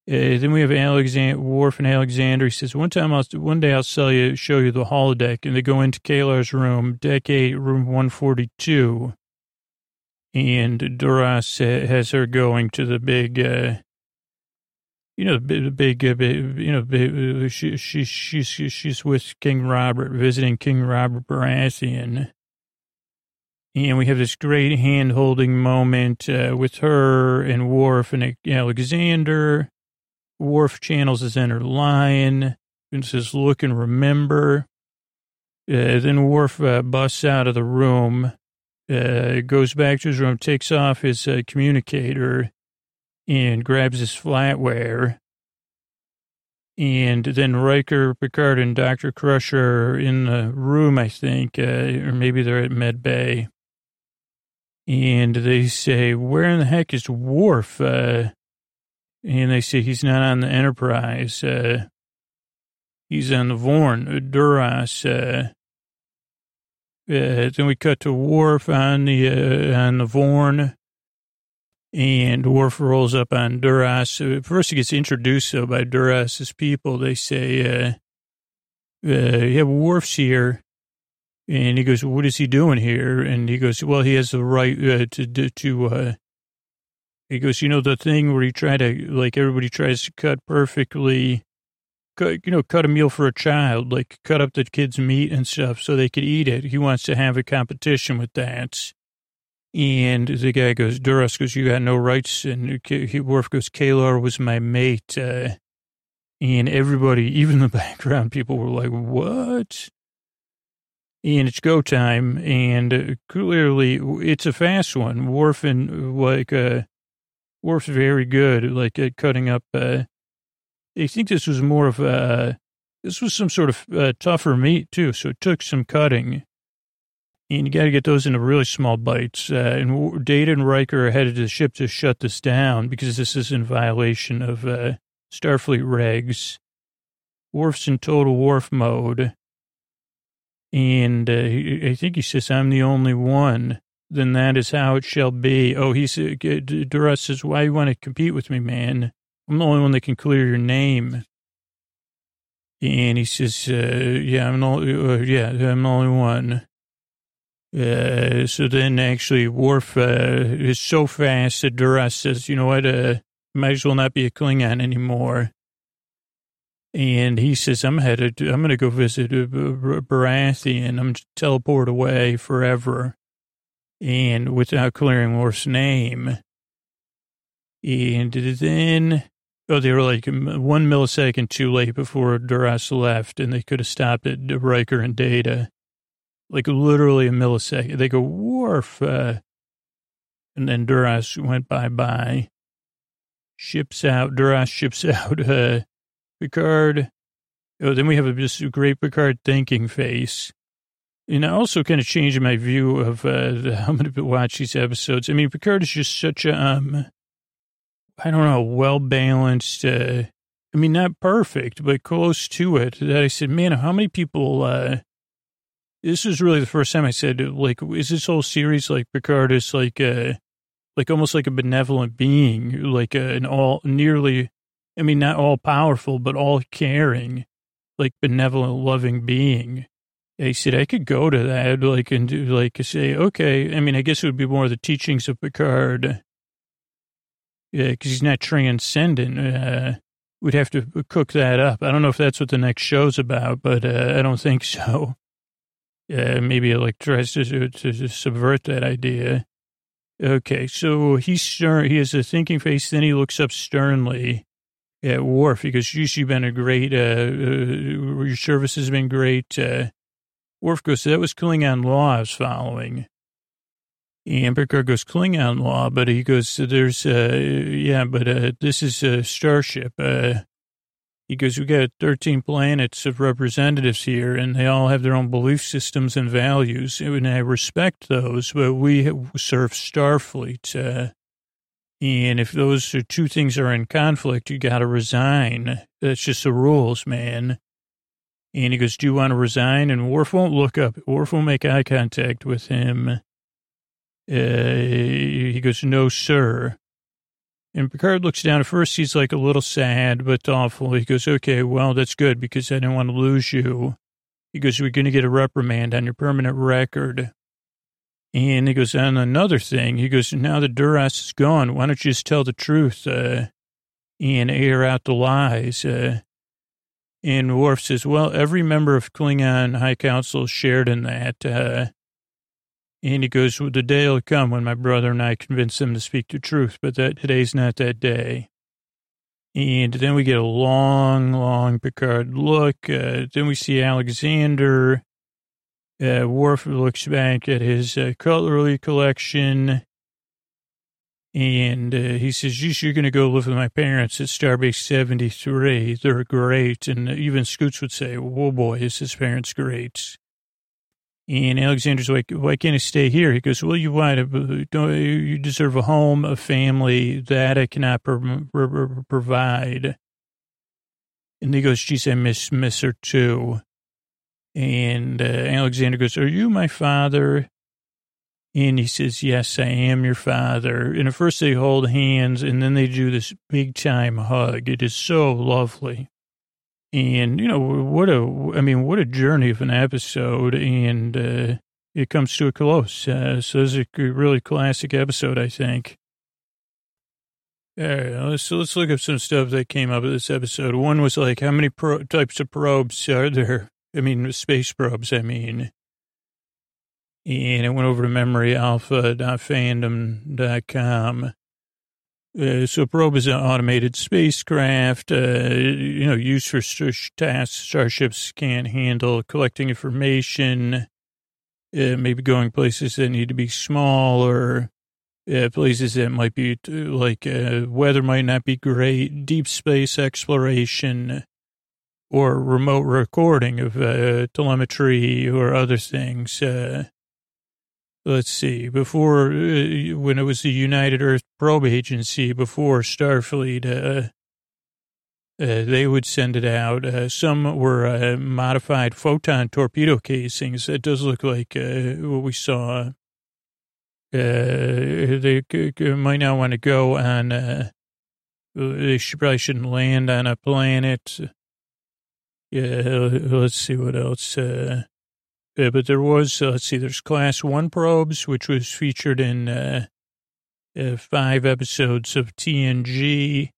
Uh, then we have Alexander Worf and Alexander. He says, "One time, I'll one day I'll sell you, show you the holodeck." And they go into K'Ehleyr's room, deck eight, room one forty two, and Duras has her going to the big, uh, you know, big, uh, big you know, big, uh, she, she, she's with King Robert, visiting King Robert Baratheon. And we have this great hand holding moment uh, with her and Worf and Alexander. Worf channels his inner lion and says, look and remember. Uh, then Worf uh, busts out of the room, uh, goes back to his room, takes off his uh, communicator and grabs his flatware. And then Riker, Picard, and Dr. Crusher are in the room, I think, uh, or maybe they're at Med Bay. And they say, where in the heck is Worf? Uh, and they say he's not on the Enterprise. Uh, he's on the Vorn, uh, Duras. Uh, uh, then we cut to Worf on the on the Vorn, and Worf rolls up on Duras. Uh, first, he gets introduced though by Duras's people. They say, uh, uh, "Yeah, Worf's here," and he goes, "What is he doing here?" And he goes, "Well, he has the right uh, to to uh, he goes, you know, the thing where you try to, like, everybody tries to cut perfectly, cut, you know, cut a meal for a child, like cut up the kid's meat and stuff so they could eat it. He wants to have a competition with that. And the guy goes, Duras goes, you got no rights. And Worf goes, K'Ehleyr was my mate. Uh, and everybody, even the background people were like, what? And it's go time. And clearly it's a fast one. Worf and like, uh, Worf's very good, like at cutting up. Uh, I think this was more of a, this was some sort of uh, tougher meat too, so it took some cutting. And you got to get those into really small bites. Uh, and Data and Riker are headed to the ship to shut this down because this is in violation of uh, Starfleet regs. Worf's in total Worf mode. And uh, I think he says, I'm the only one then that is how it shall be. Oh, he said, Duras says, why you want to compete with me, man? I'm the only one that can clear your name. And he says, uh, yeah, I'm the, uh, yeah, I'm the only one. Uh, so then actually Worf, uh, is so fast that Duras says, you know what, uh, might as well not be a Klingon anymore. And he says, I'm headed, to, I'm going to go visit uh, Baratheon. I'm teleport away forever. And without clearing Worf's name. And then, oh, they were like one millisecond too late before Duras left, and they could have stopped at Riker and Data. Like literally a millisecond. They go, Worf, Uh, and then Duras went bye bye. Ships out, Duras ships out, uh, Picard. Oh, then we have a, just a great Picard thinking face. And I also kind of changed my view of uh, how I'm going to watch these episodes. I mean, Picard is just such a, um, I don't know, well balanced. Uh, I mean, not perfect, but close to it. That I said, man, how many people? Uh, this was really the first time I said, like, is this whole series like Picard is like, uh, like almost like a benevolent being, like a, an all nearly, I mean, not all powerful, but all caring, like benevolent, loving being. I said I could go to that, like, and do, like, say, okay. I mean, I guess it would be more the teachings of Picard yeah, because he's not transcendent. Uh, we'd have to cook that up. I don't know if that's what the next show's about, but uh, I don't think so. Uh, maybe like tries to, to, to subvert that idea. Okay, so he's stern. He has a thinking face. Then he looks up sternly at Worf because you've been a great. Uh, uh, your service has been great. Uh, Worf goes, "That was Klingon law I was following." Amberger goes Klingon law, but he goes, there's, uh, yeah, but uh, this is a starship. He goes, we got 13 planets of representatives here, and they all have their own belief systems and values, and I respect those, but we serve Starfleet. Uh, and if those two things are in conflict, you got to resign. That's just the rules, man. And he goes, do you want to resign? And Worf won't look up. Worf won't make eye contact with him. Uh, he goes, no, sir. And Picard looks down. At first, he's like a little sad, but thoughtful. He goes, okay, well, that's good because I didn't want to lose you. He goes, we're going to get a reprimand on your permanent record. And he goes, on another thing, he goes, now that Duras is gone, why don't you just tell the truth uh, and air out the lies? Uh, and Worf says, well, every member of Klingon High Council shared in that. Uh, and he goes, the day will come when my brother and I convince them to speak the truth, but that today's not that day. And then we get a long, long Picard look. Uh, then we see Alexander. Uh, Worf looks back at his uh, cutlery collection. And uh, he says, you're going to go live with my parents at Starbase 73. They're great. And even Scoots would say, oh boy, is his parents great. And Alexander's like, why can't I stay here? He goes, well, you want to, you deserve a home, a family that I cannot pro- pro- provide. And he goes, geez, I miss, miss her too. And uh, Alexander goes, are you my father? And he says, yes, I am your father. And at first they hold hands and then they do this big time hug. It is so lovely. And, you know, what a, I mean, what a journey of an episode. And uh, it comes to a close. Uh, so it's a really classic episode, I think. All right, let's, so let's look up some stuff that came up in this episode. One was like, how many pro- types of probes are there? I mean, space probes, I mean. And it went over to memoryalpha.fandom.com. Uh, so probe is an automated spacecraft, uh, you know, used for tasks starships can't handle, collecting information, uh, maybe going places that need to be smaller, uh, places that might be like uh, weather might not be great, deep space exploration, or remote recording of uh, telemetry or other things let's see, before, uh, when it was the United Earth Probe Agency, before Starfleet, uh, uh, they would send it out. Uh, some were uh, modified photon torpedo casings. It does look like uh, what we saw. they might not want to go on, they should, probably shouldn't land on a planet. Yeah, let's see what else. Uh, but there was, uh, let's see, there's class one probes, which was featured in uh, uh five episodes of TNG.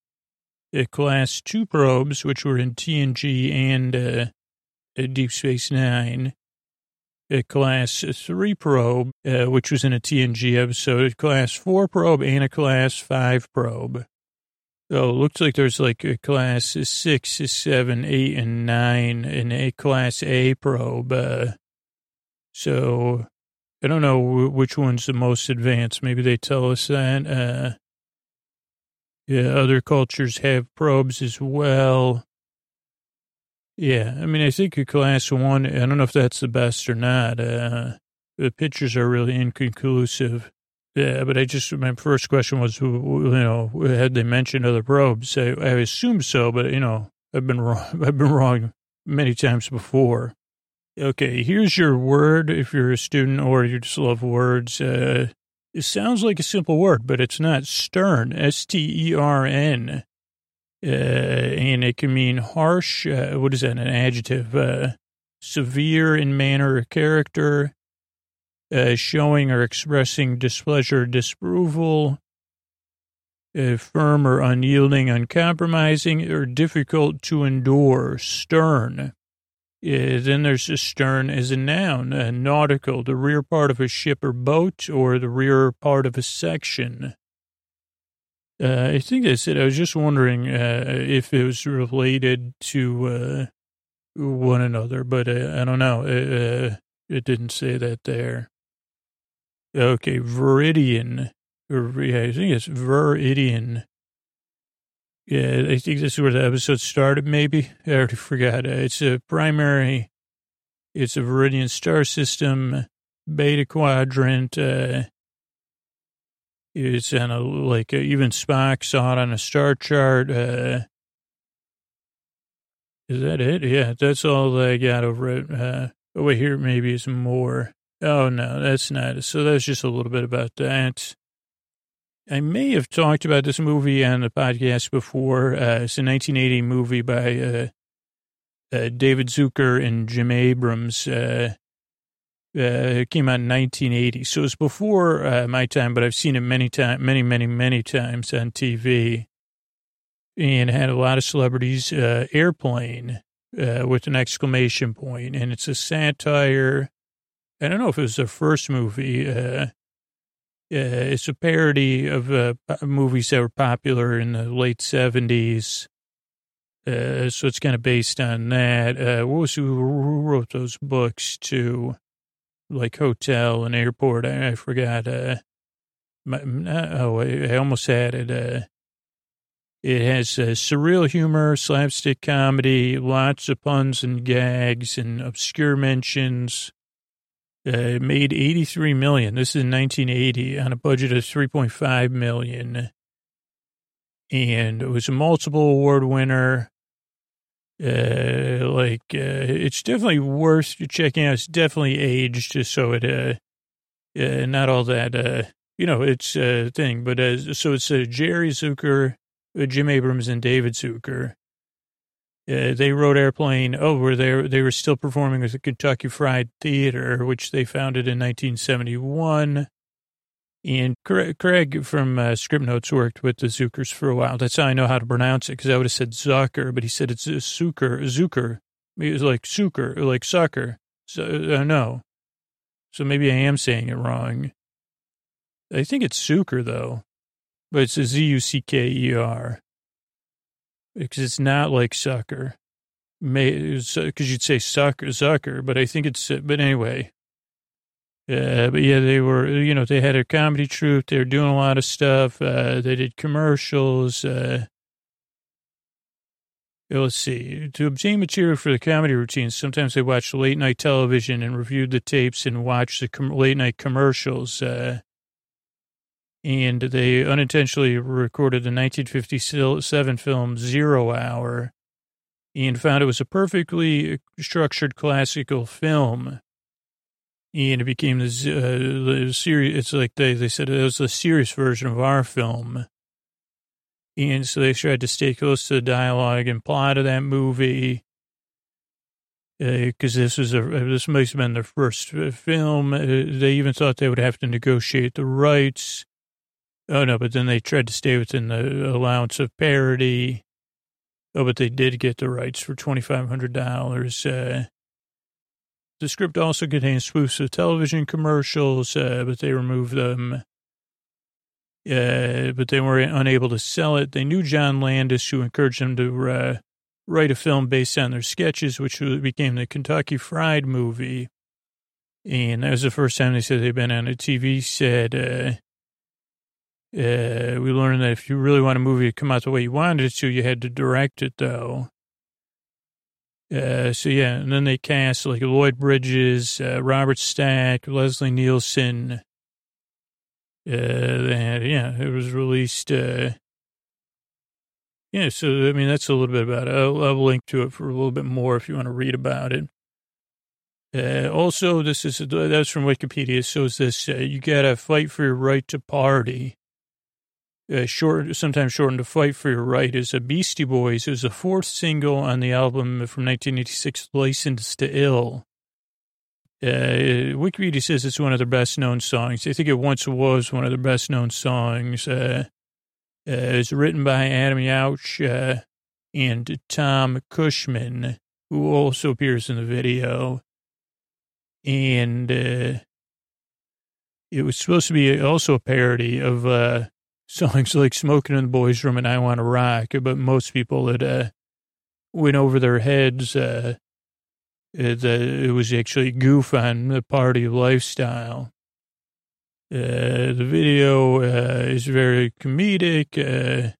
uh, Class 2 probes, which were in TNG and uh, Deep Space Nine, a Class 3 probe, uh, which was in a TNG episode, a Class 4 probe, and a Class 5 probe. So it looks like there's like a Class 6, 7, 8, and 9, and a Class A probe. So I don't know which one's the most advanced. Maybe they tell us that. Uh, yeah, other cultures have probes as well. Yeah, I mean, I think a class one, I don't know if that's the best or not. Uh, the pictures are really inconclusive. Yeah, but I just, my first question was, you know, had they mentioned other probes? I, I assume so, but, you know, I've been wrong. I've been wrong many times before. Okay, here's your word if you're a student or you just love words. Uh, it sounds like a simple word, but it's not. Stern, S-T-E-R-N. Uh, and it can mean harsh. Uh, what is that? An adjective. Uh, severe in manner or character. Uh, showing or expressing displeasure, disapproval. Uh, firm or unyielding, uncompromising, or difficult to endure. Stern. Uh, then there's a stern as a noun, a nautical, the rear part of a ship or boat, or the rear part of a section. Uh, I think that's it. I was just wondering uh, if it was related to uh, one another, but uh, I don't know. It didn't say that there. Okay, Veridian. Or, yeah, I think it's Veridian. Yeah, I think this is where the episode started, maybe. I already forgot. It's a primary, it's a Veridian star system, beta quadrant. Uh, it's on a, like, a, even Spock saw it on a star chart. Uh, is that it? Yeah, that's all I got over it. Uh, oh, wait, here maybe some more. Oh, no, that's not. So that's just a little bit about that. I may have talked about this movie on the podcast before. Uh, it's a 1980 movie by uh, uh, David Zucker and Jim Abrahams. Uh, uh, it came out in 1980, so it's before uh, my time, but I've seen it many times, many, many, many times on TV, and had a lot of celebrities. Airplane with an exclamation point, and it's a satire. I don't know if it was the first movie uh, it's a parody of uh, movies that were popular in the late 70s. Uh, so it's kind of based on that. Uh, what was who, wrote those books too? Like Hotel and Airport. I, I forgot. Uh, my, oh, I, I, almost had it. Uh, it has uh, surreal humor, slapstick comedy, lots of puns and gags and obscure mentions uh, made 83 million. This is in 1980 on a budget of 3.5 million. And it was a multiple award winner. Uh, like, uh, it's definitely worth checking out. It's definitely aged, so it, uh, uh not all that, uh, you know, it's a thing, but, uh, so it's Jerry Zucker, Jim Abrahams, and David Zucker. Uh, they wrote Airplane. Oh, were they were still performing with the Kentucky Fried Theater, which they founded in 1971. And Craig from uh, Script Notes worked with the Zuckers for a while. That's how I know how to pronounce it because I would have said Zucker, but he said it's a Zucker. Zucker. It was like Zucker, like sucker. So uh, no. So maybe I am saying it wrong. I think it's Zucker though, but it's a Z U C K E R because it's not like sucker. May because you'd say sucker, sucker, but I think it's, but anyway. Uh, but yeah, they were, you know, they had a comedy troupe. They were doing a lot of stuff. Uh, they did commercials. Uh, let's see. To obtain material for the comedy routines, sometimes they watched late night television and reviewed the tapes and watched the com- late night commercials. Uh, and they unintentionally recorded the 1957 film Zero Hour and found it was a perfectly structured classical film. And it became the, uh, the series. It's like they, they said it was a serious version of our film. And so they tried to stay close to the dialogue and plot of that movie. Because uh, this was a this must have been their first uh, film. Uh, they even thought they would have to negotiate the rights Oh no, but then they tried to stay within the allowance of parody. Oh, but they did get the rights for $2,500. Uh, the script also contains spoofs of television commercials, uh, but they removed them. Uh, but they were unable to sell it. They knew John Landis, who encouraged them to uh, write a film based on their sketches, which became the Kentucky Fried movie. And that was the first time they said they'd been on a TV set. Uh, we learned that if you really want a movie to come out the way you wanted it to, you had to direct it, though. Uh, so yeah, and then they cast like Lloyd Bridges, uh, Robert Stack, Leslie Nielsen. Uh, yeah, it was released. Uh, yeah, so I mean that's a little bit about it. I'll, I'll link to it for a little bit more if you want to read about it. Also, this is that's from Wikipedia. So is this you got to fight for your right to party. Uh, short, sometimes shortened to "Fight for Your Right" is a Beastie Boys. It was the fourth single on the album from 1986, "Licensed to Ill." Uh, Wikipedia says it's one of their best known songs. I think it once was one of their best known songs. Uh, uh, it's written by Adam Yauch uh, and Tom Cushman, who also appears in the video and uh, it was supposed to be also a parody of songs like "Smoking in the Boys' Room" and "I Want to Rock," but most people it uh, went over their heads. Uh, it, uh, it was actually goof on the party lifestyle. Uh, the video uh, is very comedic, uh,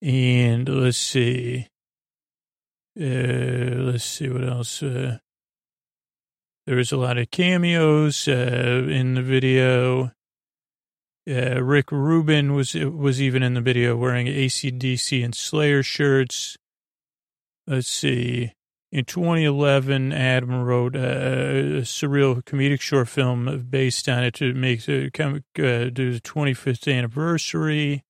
and let's see, uh, let's see what else. Uh, there was a lot of cameos uh, in the video. Uh, Rick Rubin was was even in the video wearing ACDC and Slayer shirts. Let's see. In 2011, Adam wrote a, surreal comedic short film based on it to make the, uh, do the 25th anniversary.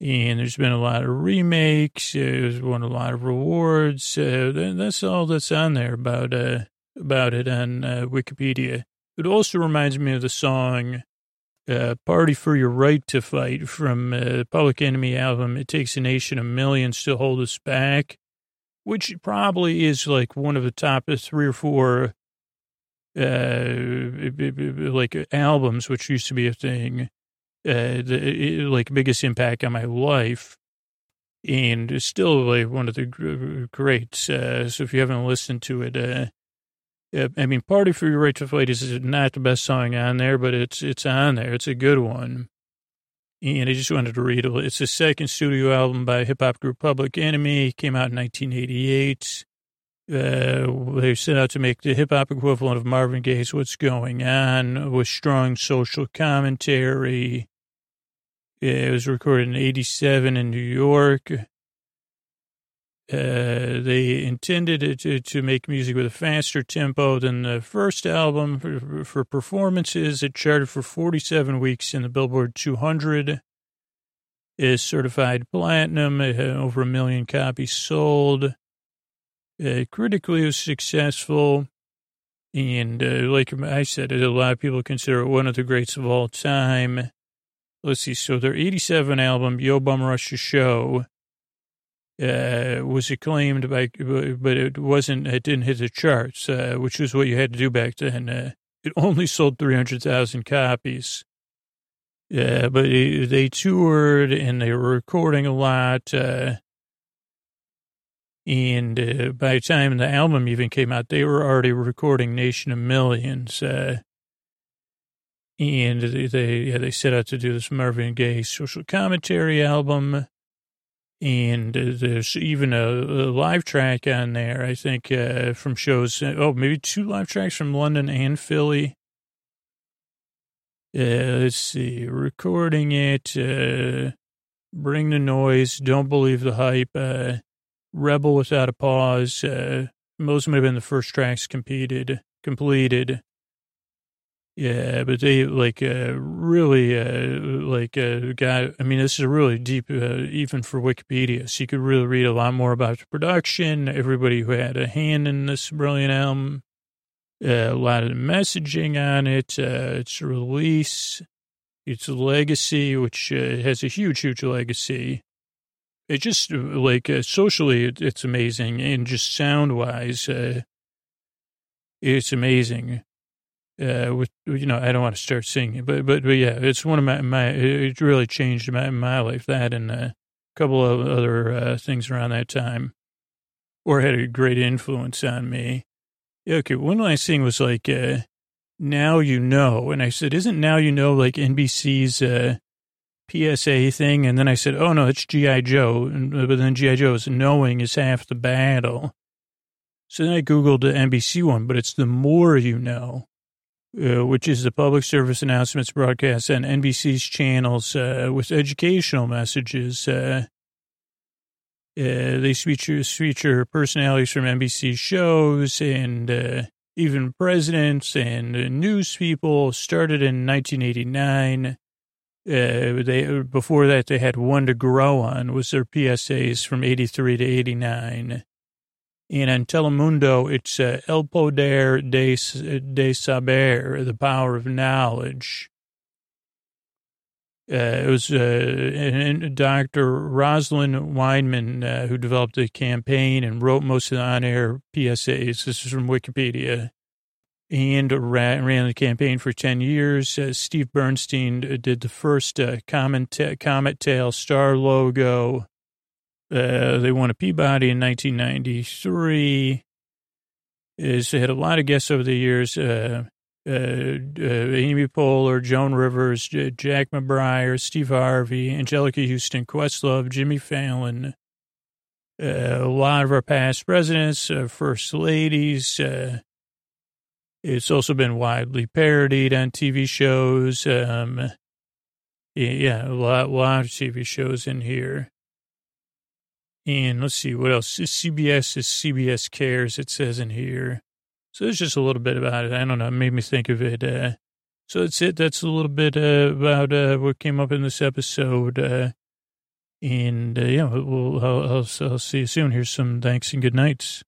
And there's been a lot of remakes. It was won a lot of rewards. Uh, that's all that's on there about uh, about it on uh, Wikipedia. It also reminds me of the song uh, Party for Your Right to Fight from uh, Public Enemy album, It Takes a Nation of Millions to Hold Us Back, which probably is like one of the top three or four uh, like albums, which used to be a thing, uh, the, like biggest impact on my life. And still like one of the greats. Uh, so if you haven't listened to it, uh, I mean, Party for Your Right to Fight is not the best song on there, but it's it's on there. It's a good one. And I just wanted to read it. It's the second studio album by hip hop group Public Enemy. Came out in 1988. Uh, they set out to make the hip hop equivalent of Marvin Gaye's "What's Going On" with strong social commentary. It was recorded in '87 in New York. Uh, they intended it to, to make music with a faster tempo than the first album. For, for performances, it charted for 47 weeks in the Billboard 200. Is certified platinum, It had over a million copies sold. Uh, critically, it was successful. And uh, like I said, a lot of people consider it one of the greats of all time. Let's see. So their 87 album, Yo Bum Rush the Show, uh, was acclaimed by, but it wasn't, it didn't hit the charts, uh, which was what you had to do back then. Uh, it only sold 300,000 copies. Yeah, but it, they toured and they were recording a lot. Uh, and uh, by the time the album even came out, they were already recording Nation of Millions. Uh, and they, yeah, they set out to do this Marvin Gaye social commentary album and there's even a, a, live track on there, I think, uh, from shows. Oh, maybe two live tracks from London and Philly. Uh, let's see, recording it, uh, bring the noise, don't believe the hype, uh, rebel without a pause. Uh, most might have been the first tracks competed, completed. Yeah, but they like uh, really uh, like uh, got. I mean, this is really deep, uh, even for Wikipedia. So you could really read a lot more about the production, everybody who had a hand in this brilliant album, uh, a lot of the messaging on it, uh, its release, its legacy, which has a huge, huge legacy. it just like uh, socially, it, it's amazing, and just sound wise, uh, it's amazing. Uh, with you know, I don't want to start singing, but but but yeah, it's one of my my. It really changed my my life. That and a couple of other uh, things around that time, or had a great influence on me. Okay, one last thing was like, uh, now you know, and I said, isn't now you know like NBC's uh, PSA thing? And then I said, oh no, it's GI Joe, and, but then GI Joe is knowing is half the battle. So then I googled the NBC one, but it's the more you know uh, which is the public service announcements broadcast on NBC's channels uh, with educational messages. Uh, uh, they feature, feature personalities from NBC shows and uh, even presidents and news people. Started in 1989. they before that they had one to grow on was their PSAs from 83 to 89. And on Telemundo, it's uh, El Poder de, de Saber, the power of knowledge. Uh, it was uh, Dr. Rosalind Weinman uh, who developed the campaign and wrote most of the on-air PSAs. This is from Wikipedia. And ran, ran the campaign for 10 years. Uh, Steve Bernstein did the first uh, Comet, Comet Tail star logo. Uh, they won a Peabody in 1993. Is had a lot of guests over the years. Uh, uh, uh Amy Poehler, Joan Rivers, J- Jack McBrayer, Steve Harvey, Anjelica Huston, Questlove, Jimmy Fallon. Uh, a lot of our past presidents, uh, first ladies. it's also been widely parodied on TV shows. Um, yeah, a lot, lot of TV shows in here. And let's see what else. CBS is CBS Cares, it says in here. So it's just a little bit about it. I don't know. It made me think of it. Uh, so that's it. That's a little bit uh, about uh, what came up in this episode. Uh, and uh, yeah, we'll, I'll, I'll, I'll see you soon. Here's some thanks and good nights.